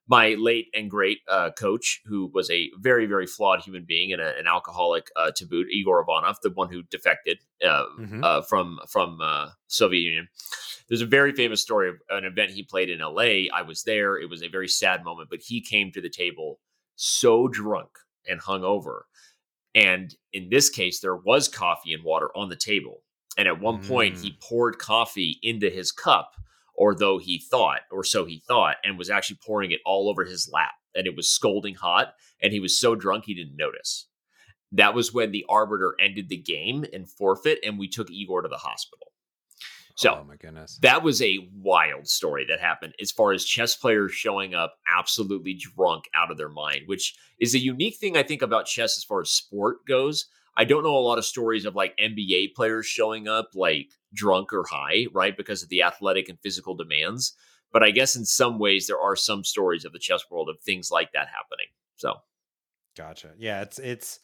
my late and great uh, coach, who was a very, very flawed human being and a, an alcoholic uh, to boot, Igor Ivanov, the one who defected uh, mm-hmm. Uh, from from uh, Soviet Union. There's a very famous story of an event he played in LA. I was there. It was a very sad moment, but he came to the table so drunk and hungover And in this case, there was coffee and water on the table. And at one mm. point, he mm. poured coffee into his cup, or though he thought, or so he thought, and was actually pouring it all over his lap. And it was scalding hot. And he was so drunk he didn't notice. That was when the arbiter ended the game and forfeit, and we took Igor to the hospital. So, oh my goodness, that was a wild story that happened as far as chess players showing up absolutely drunk out of their mind, which is a unique thing I think about chess as far as sport goes. I don't know a lot of stories of like NBA players showing up like drunk or high, right? Because of the athletic and physical demands. But I guess in some ways there are some stories of the chess world of things like that happening. So, gotcha. Yeah, it's it's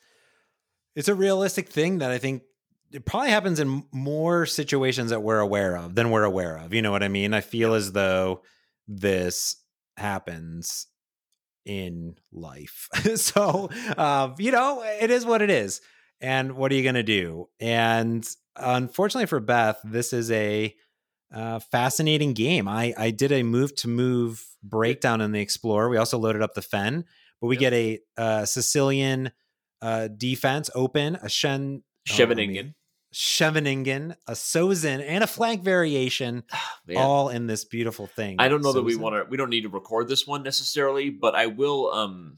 it's a realistic thing that I think it probably happens in more situations that we're aware of than we're aware of. You know what I mean? I feel as though this happens in life. so, uh, you know, it is what it is. And what are you going to do? And unfortunately for Beth, this is a uh, fascinating game. I, I did a move to move breakdown in the Explorer. We also loaded up the Fen, but we yep. get a uh, Sicilian uh, defense open, a Shen. Scheveningen. Scheveningen, a Sozin, and a flank variation, oh, all in this beautiful thing. I don't know Sozin. that we want to. We don't need to record this one necessarily, but I will. Um,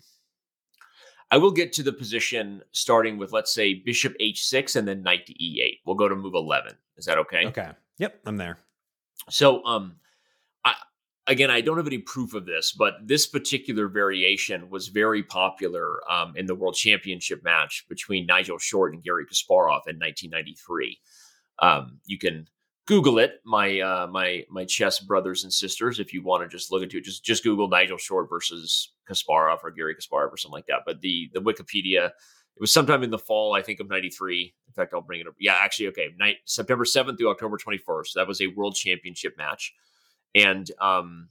I will get to the position starting with let's say Bishop H6 and then Knight to E8. We'll go to move 11. Is that okay? Okay. Yep, I'm there. So, um, again, I don't have any proof of this, but this particular variation was very popular um, in the World Championship match between Nigel Short and Garry Kasparov in 1993. Um, you can Google it, my uh, my my chess brothers and sisters, if you want to just look into it. Just just Google Nigel Short versus Kasparov or Garry Kasparov or something like that. But the the Wikipedia, it was sometime in the fall, I think, of '93. In fact, I'll bring it up. Yeah, actually, okay, night, September 7th through October 21st. That was a World Championship match. And um,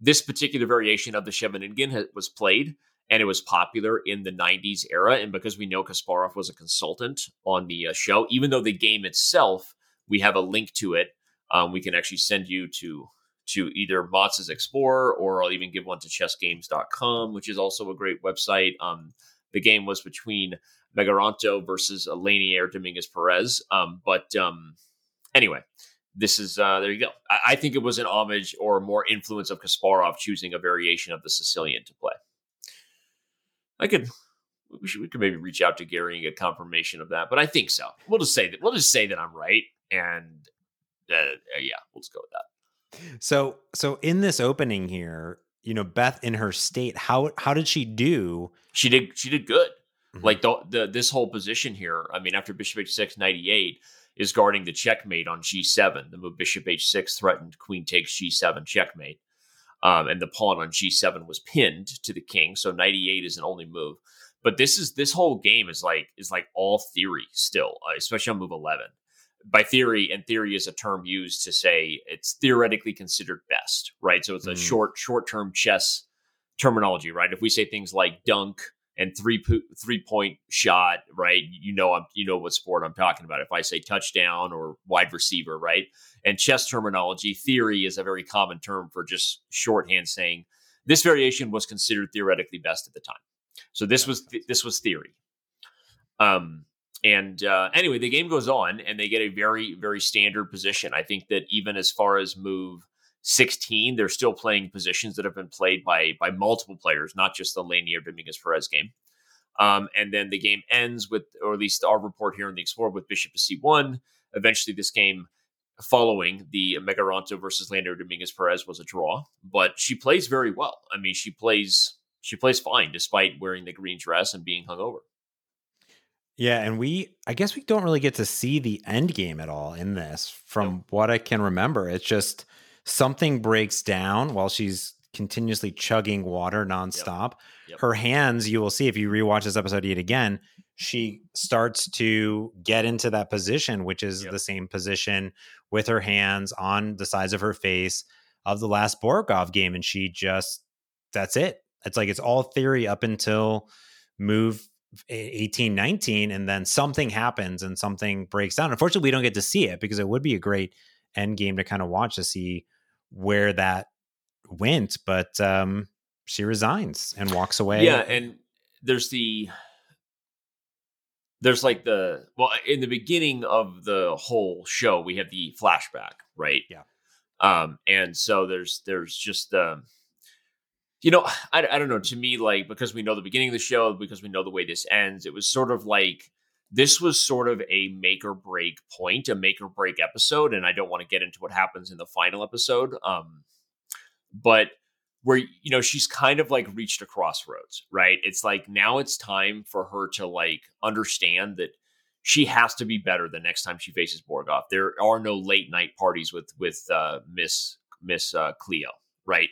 this particular variation of the Scheveningen was played and it was popular in the 90s era. And because we know Kasparov was a consultant on the uh, show, even though the game itself, we have a link to it, um, we can actually send you to to either Motz's Explorer or I'll even give one to chessgames.com, which is also a great website. Um, the game was between Megaranto versus Leinier Dominguez Perez. Um, but um, anyway, this is uh, there you go. I, I, think it was an homage or more influence of Kasparov choosing a variation of the Sicilian to play. I could we should we could maybe reach out to Garry and get confirmation of that, but I think so. We'll just say that we'll just say that I'm right, and uh, yeah, we'll just go with that. So so in this opening here, you know, Beth in her state, how how did she do? She did she did good. Mm-hmm. Like the, the this whole position here. I mean, after Bishop H6 98 is guarding the checkmate on g7. The move bishop h6 threatened queen takes g7 checkmate. Um, and the pawn on g7 was pinned to the king. So knight e8 is an only move. But this is this whole game is like is like all theory still, uh, especially on move 11. By theory, and theory is a term used to say it's theoretically considered best, right? So it's a mm. short short term chess terminology, right? If we say things like dunk, and three three point shot, right? You know, I'm you know what sport I'm talking about. If I say touchdown or wide receiver, right? And chess terminology, theory is a very common term for just shorthand saying this variation was considered theoretically best at the time. So this was th- this was theory. Um, and uh, anyway, the game goes on, and they get a very very standard position. I think that even as far as move 16, they're still playing positions that have been played by by multiple players, not just the Leinier Dominguez Perez game. Um, and then the game ends with, or at least our report here in the Explorer, with Bishop to C1. Eventually, this game following the Megaranto versus Leinier Dominguez Perez was a draw, but she plays very well. I mean, she plays she plays fine despite wearing the green dress and being hungover. Yeah, and we I guess we don't really get to see the end game at all in this from no. what I can remember. It's just something breaks down while she's continuously chugging water nonstop. Yep. Yep. Her hands, you will see if you rewatch this episode yet again, she starts to get into that position, which is yep. the same position with her hands on the sides of her face of the last Borgov game. And she just, that's it. It's like it's all theory up until move 18, 19, and then something happens and something breaks down. Unfortunately, we don't get to see it because it would be a great end game to kind of watch to see where that went, but um, she resigns and walks away. Yeah, and there's the there's like the well in the beginning of the whole show we have the flashback right Yeah. um and so there's there's just the you know I, I don't know to me like because we know the beginning of the show because we know the way this ends it was sort of like this was sort of a make or break point a make or break episode and i don't want to get into what happens in the final episode um but where you know she's kind of like reached a crossroads right? It's like now it's time for her to like understand that she has to be better the next time she faces Borgov there are no late night parties with with uh miss miss uh cleo right?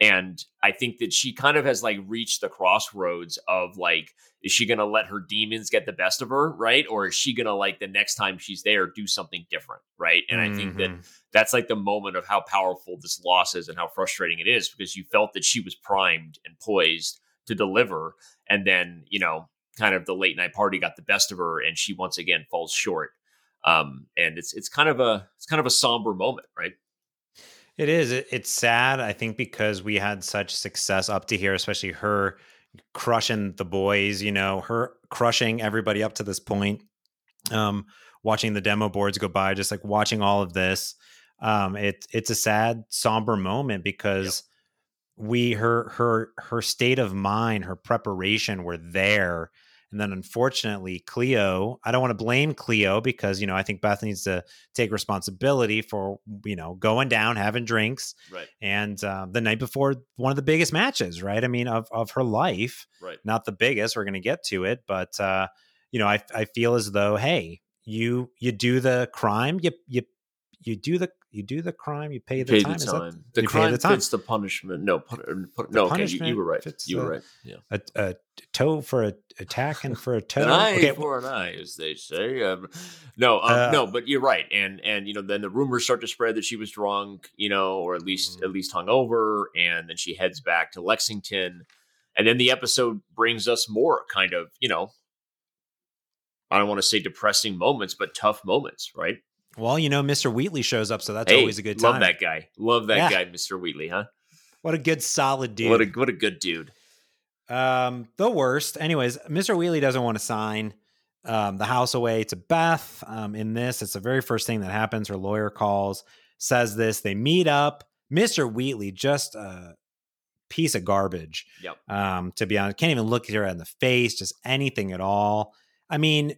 And i think that she kind of has like reached the crossroads of like is she gonna let her demons get the best of her right? Or is she gonna like the next time she's there do something different right? And i think that Mhm. that's like the moment of how powerful this loss is and how frustrating it is because you felt that she was primed and poised to deliver. And then you know kind of the late night party got the best of her and she once again falls short. Um and it's it's kind of a it's kind of a somber moment right? It is. It's sad, I think, because we had such success up to here, especially her crushing the boys, you know, her crushing everybody up to this point. Um, watching the demo boards go by, just like watching all of this. Um, it it's a sad, somber moment because we her her her state of mind, her preparation were there. And then unfortunately, Cleo, I don't want to blame Cleo because, you know, I think Beth needs to take responsibility for, you know, going down, having drinks, right and uh, the night before one of the biggest matches, right? I mean, of of her life, right not the biggest. We're going to get to it, but uh, you know, I I feel as though, hey, you you do the crime, you you you do the you do the crime, you pay the pay time. the Is that- the crime the time. fits the punishment no pun- pun- no okay you, you were right you were the- right yeah a, a toe for a attack and for a toe. an eye okay, for an eye, as they say. Um, no, um, Uh, no, but you're right, and and you know then the rumors start to spread that she was drunk, you know, or at least Mhm. at least hungover, and then she heads back to Lexington, and then the episode brings us more kind of you know, I don't want to say depressing moments, but tough moments, right? Well, you know, Mr. Wheatley shows up, so that's Hey, always a good time. Love that guy, love that Yeah. guy, Mister Wheatley, huh? What a good, solid dude. What a what a good dude. Um, the worst. Anyways, Mr. Wheatley doesn't want to sign um, the house away to Beth. Um, in this, it's the very first thing that happens. Her lawyer calls, says this. They meet up. Mr. Wheatley, just a piece of garbage. Yep. Um, to be honest, can't even look her in the face, just anything at all. I mean,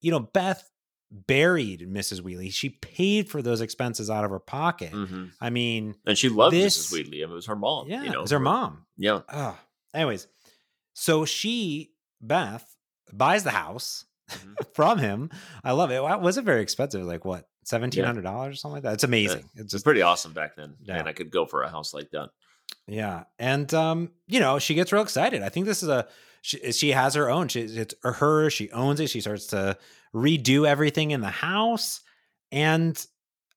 you know, Beth buried Mrs. Wheatley. She paid for those expenses out of her pocket. hmm I mean, And she loved This- Mrs. Wheatley. I mean, it was her mom. yeah, you know, it was her mom. Yeah, Oh, anyways, so she Beth buys the house Mhm. from him. I love it. Well, it wasn't very expensive. Like what, seventeen hundred dollars or something like that. It's amazing. It's it's just pretty awesome back then. Yeah. Man, I could go for a house like that. yeah, and um, you know, she gets real excited. I think this is a she, she has her own. She, it's her. She owns it. She starts to redo everything in the house, and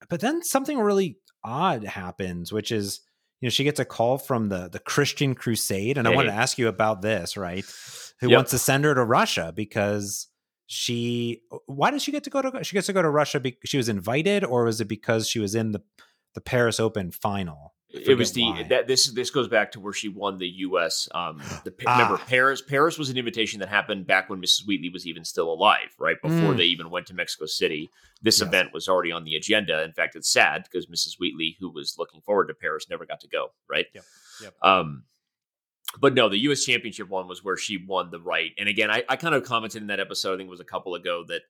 but then something really odd happens, which is. You know, she gets a call from the the Christian Crusade, and I wanted to ask you about this, right? Who Yep. wants to send her to Russia because she? Uh, why did she get to go to? She gets to go to Russia because she was invited, or was it because she was in the the Paris Open final? It was the why. that this this goes back to where she won the U.S. Um, the Ah. remember Paris Paris was an invitation that happened back when Mrs. Wheatley was even still alive, right before Mm. they even went to Mexico City. This Yes. event was already on the agenda. In fact, it's sad because Mrs. Wheatley, who was looking forward to Paris, never got to go. Right. Yep. Yep. Um, but no, the U.S. Championship one was where she won the right. And again, I, I kind of commented in that episode. I think it was a couple ago that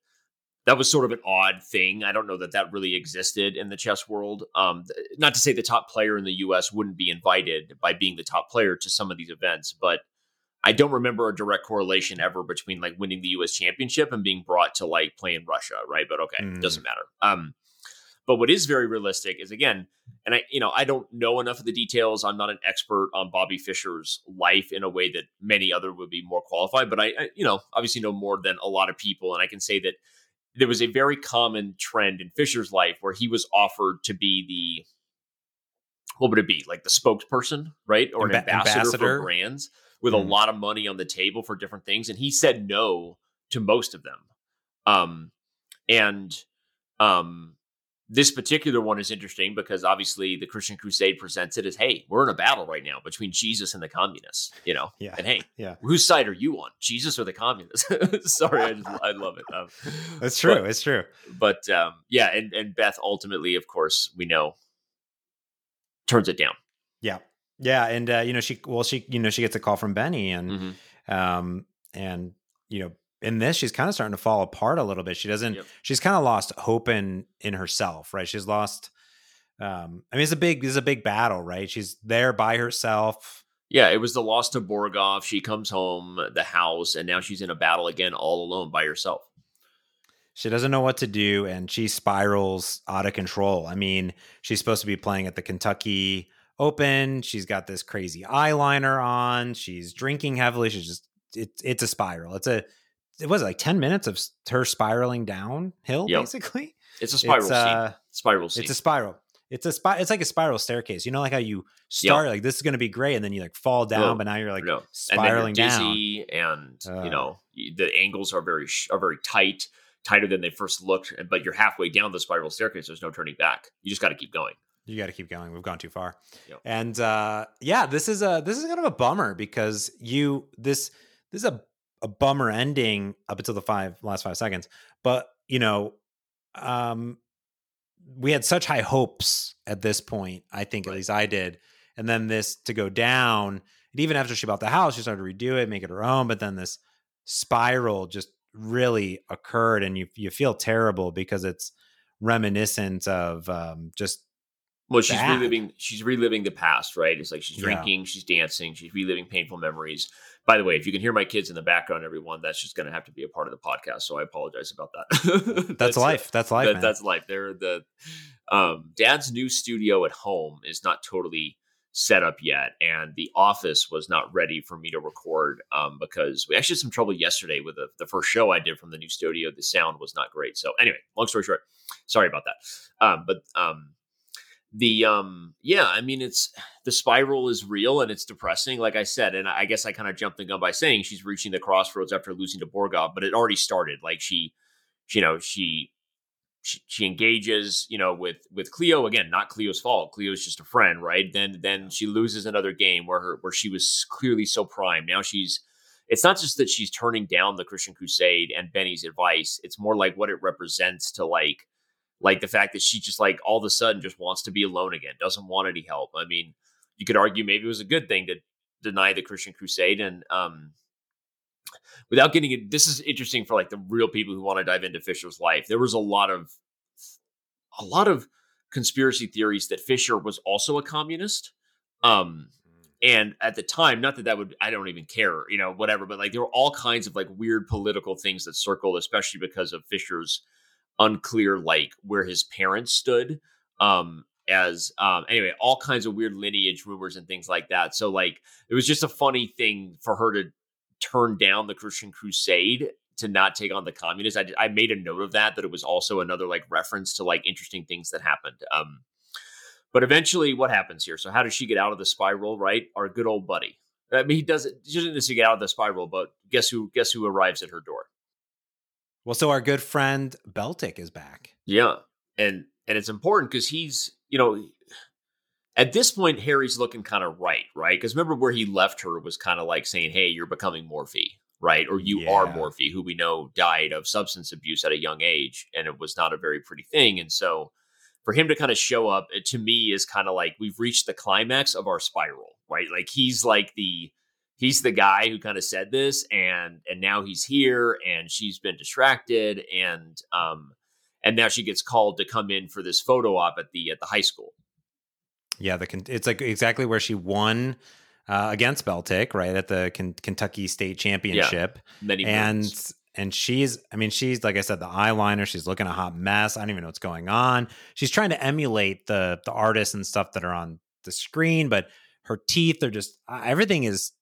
that was sort of an odd thing. I don't know that that really existed in the chess world. Um, not to say the top player in the U.S. wouldn't be invited by being the top player to some of these events, but I don't remember a direct correlation ever between like winning the U.S. Championship and being brought to like play in Russia, right? But okay, Mm. doesn't matter. Um, but what is very realistic is again, and I, you know, I don't know enough of the details. I'm not an expert on Bobby Fischer's life in a way that many other would be more qualified. But I, I, you know, obviously know more than a lot of people, and I can say that there was a very common trend in Fischer's life where he was offered to be the what would it be like the spokesperson, right, or an Amba- ambassador, ambassador? for brands with Hmm. a lot of money on the table for different things, and he said no to most of them. Um, and um, this particular one is interesting because obviously the Christian Crusade presents it as, hey, we're in a battle right now between Jesus and the communists, you know? Yeah. And hey, Yeah. whose side are you on, Jesus or the communists? Sorry, I, just, I love it. Um, It's true. But- it's true. but um, yeah, and, and Beth ultimately, of course, we know, turns it down. Yeah. Yeah. And, uh, you know, she, well, she, you know, she gets a call from Benny and, Mhm. um, and, you know, in this, she's kind of starting to fall apart a little bit. She doesn't, Yep. she's kind of lost hope in, in herself, right? She's lost, um, I mean, it's a big, it's a big battle, right? She's there by herself. Yeah, it was the loss to Borgov. She comes home, the house, and now she's in a battle again, all alone by herself. She doesn't know what to do and she spirals out of control. I mean, she's supposed to be playing at the Kentucky Open. She's got this crazy eyeliner on. She's drinking heavily. She's just it's it's a spiral. It's a it was like 10 minutes of her spiraling downhill Yep. basically. It's a spiral it's, scene. uh, Spiral scene. it's a spiral. It's a spy. It's like a spiral staircase. You know, like how you start like this is going to be great, and then you like fall down, No, but now you're like no. spiraling and you're down. and Uh. you know the angles are very sh- are very tight, tighter than they first looked. But you're halfway down the spiral staircase. There's no turning back. You just got to keep going. You got to keep going. We've gone too far. Yep. And uh, yeah, this is a this is kind of a bummer because you this this is a a bummer ending up until the five last five seconds. But you know, um, we had such high hopes at this point. I think at least I did, and then this to go down. And even after she bought the house, she started to redo it, make it her own. But then this spiral just really occurred, and you you feel terrible because it's reminiscent of um, just Well, she's Bad. reliving. She's reliving the past, right? It's like she's Yeah. drinking, she's dancing, she's reliving painful memories. By the way, if you can hear my kids in the background, everyone, that's just going to have to be a part of the podcast. So I apologize about that. that's, uh, life. That's life. that- man. that's life. They're the um, dad's new studio at home is not totally set up yet, and the office was not ready for me to record um, because we actually had some trouble yesterday with the, the first show I did from the new studio. The sound was not great. So anyway, long story short, sorry about that. Um, but um, the um, yeah, I mean, it's the spiral is real and it's depressing, like I said, and I guess I kind of jumped the gun by saying she's reaching the crossroads after losing to Borgov, but it already started. Like she, you know, she she, she engages, you know, with with Cleo again. Not Cleo's fault. Cleo's just a friend, right? Then then she loses another game where her where she was clearly so prime. Now she's. It's not just that she's turning down the Christian Crusade and Benny's advice. It's more like what it represents to like, like the fact that she just like all of a sudden just wants to be alone again, doesn't want any help. I mean, you could argue maybe it was a good thing to deny the Christian Crusade and um without getting it this is interesting for like the real people who want to dive into Fischer's life. There was a lot of a lot of conspiracy theories that Fischer was also a communist. Um and at the time, not that that would I don't even care, you know, whatever, but like there were all kinds of like weird political things that circled, especially because of Fischer's unclear like where his parents stood. Um as um anyway, all kinds of weird lineage rumors and things like that. So like it was just a funny thing for her to turn down the Christian Crusade to not take on the communists. I, I made a note of that that it was also another like reference to like interesting things that happened. Um, but eventually, what happens here? So how does she get out of the spiral? Right, our good old buddy. I mean, he doesn't. She doesn't necessarily get out of the spiral, but guess who? Guess who arrives at her door? Well, so our good friend Beltik is back. Yeah, and and it's important because he's you know at this point Harry's looking kind of right, right? Because remember where he left her was kind of like saying, "Hey, you're becoming Morphy." Right, or you are Yeah. Morphy, who we know died of substance abuse at a young age, and it was not a very pretty thing. And so, for him to kind of show up, it, to me, is kind of like we've reached the climax of our spiral, right? Like he's like the he's the guy who kind of said this, and and now he's here, and she's been distracted, and um, and now she gets called to come in for this photo op at the at the high school. Yeah, the it's like exactly where she won uh, against Beltik, right at the Ken- Kentucky State Championship, Many and and she's, I mean, she's like I said, the eyeliner. She's looking a hot mess. I don't even know what's going on. She's trying to emulate the the artists and stuff that are on the screen, but her teeth are just everything is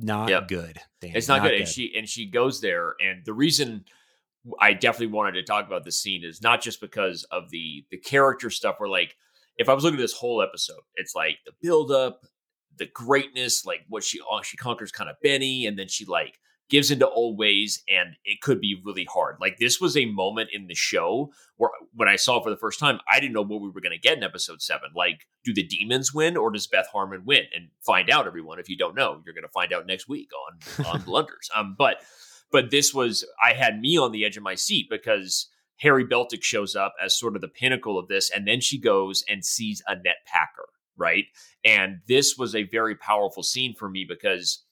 not Yep. good. Danny, it's not, good. And she and she goes there, and the reason I definitely wanted to talk about this scene is not just because of the the character stuff. Where like, if I was looking at this whole episode, it's like the build up, the greatness, like what she oh, she conquers kind of Benny, and then she like gives into old ways and it could be really hard. Like this was a moment in the show where when I saw it for the first time, I didn't know what we were going to get in episode 7. Like do the demons win or does Beth Harmon win? And find out everyone if you don't know. You're going to find out next week on on Blunders. Um but but this was I had me on the edge of my seat because Harry Beltik shows up as sort of the pinnacle of this and then she goes and sees Annette Packer, right? And this was a very powerful scene for me because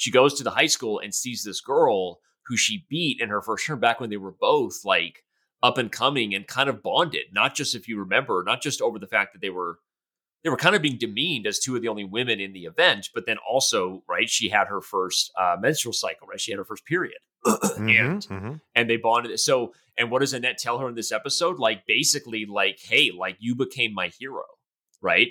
she goes to the high school and sees this girl who she beat in her first term back when they were both like up and coming and kind of bonded. Not just if you remember, not just over the fact that they were they were kind of being demeaned as two of the only women in the event, but then also right, she had her first uh, menstrual cycle, right? She had her first period, mm-hmm, and mm-hmm. and they bonded. So, and what does Annette tell her in this episode? Like basically, like, hey, like you became my hero, right?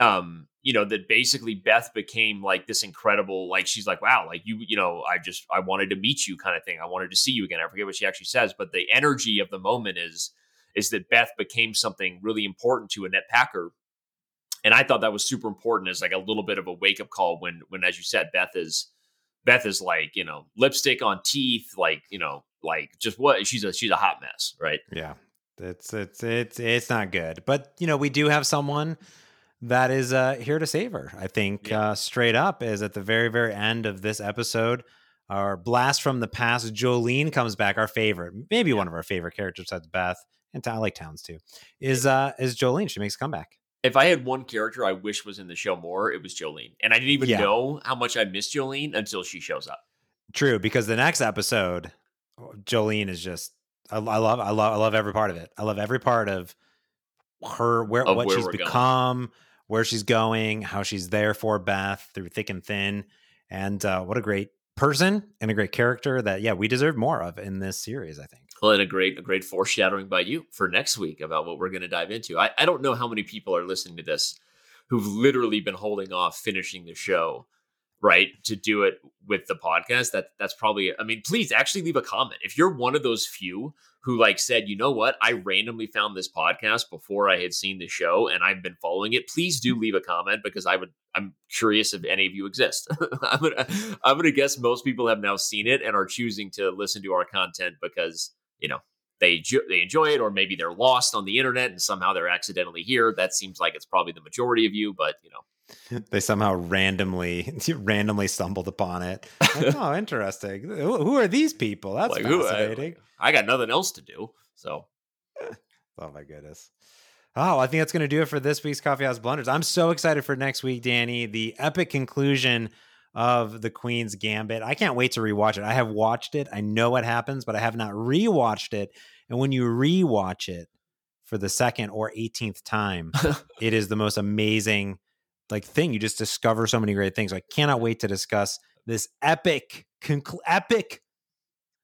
um you know that basically beth became like this incredible like she's like wow like you you know i just i wanted to meet you kind of thing. I wanted to see you again. I forget what she actually says but the energy of the moment is is that beth became something really important to annette packer. And i thought that was super important as like a little bit of a wake-up call when when as you said beth is beth is like you know lipstick on teeth like you know like just what she's a she's a hot mess right? Yeah. It's it's it's it's not good. But you know we do have someone that is uh, here to save her. I think Yeah. uh, straight up is at the very, very end of this episode. Our blast from the past, Jolene comes back. Our favorite, maybe one of our favorite characters besides Beth, and I like Townes too. Is uh is Jolene? She makes a comeback. if I had one character I wish was in the show more, it was Jolene. And I didn't even Yeah. know how much I missed Jolene until she shows up. True, because the next episode, Jolene is just I, I love I love I love every part of it. I love every part of her where what where she's we're going. become, where she's going, how she's there for Beth through thick and thin, and uh, what a great person and a great character that yeah we deserve more of in this series. I think. Well, and a great, a great foreshadowing by you for next week about what we're going to dive into. I, I don't know how many people are listening to this who've literally been holding off finishing the show, right, to do it with the podcast. That that's probably. I mean, please actually leave a comment if you're one of those few who like said, you know what, I randomly found this podcast before I had seen the show and I've been following it. Please do leave a comment because I would. I'm curious if any of you exist. I'm gonna, I'm gonna guess most people have now seen it and are choosing to listen to our content because you know they they enjoy it or maybe they're lost on the internet and somehow they're accidentally here that seems like it's probably the majority of you but you know They somehow randomly randomly stumbled upon it. Like, oh, interesting. Who, who are these people? That's like who fascinating. I, I got nothing else to do so Oh my goodness. Oh, I think that's going to do it for this week's Coffee House Blunders. I'm so excited for next week, Danny. The epic conclusion of the Queen's Gambit. I can't wait to rewatch it. I have watched it. I know what happens, but I have not rewatched it. And when you rewatch it for the second or 18th time, it is the most amazing like thing. You just discover so many great things. I cannot wait to discuss this epic conclu- epic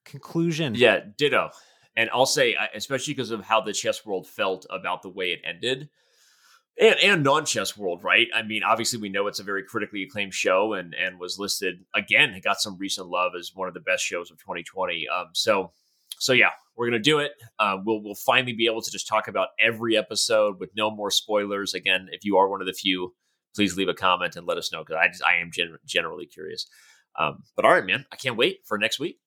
conclusion. yeah ditto and i'll say especially because of how the chess world felt about the way it ended and, and non-chess world right? I mean obviously we know it's a very critically acclaimed show and and was listed again it got some recent love as one of the best shows of 2020 um so so yeah we're gonna do it. Uh, we'll we'll finally be able to just talk about every episode with no more spoilers. Again if you are one of the few please leave a comment and let us know because i just i am gen- generally curious. Um but all right man i can't wait for next week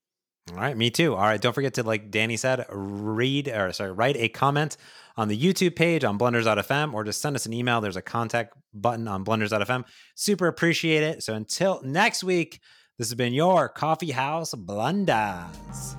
All right, me too. All right, don't forget to, like Danny said, read or sorry, write a comment on the YouTube page on blunders.fm or just send us an email. There's a contact button on blunders.fm. Super appreciate it. So until next week, this has been your Coffee House Blunders.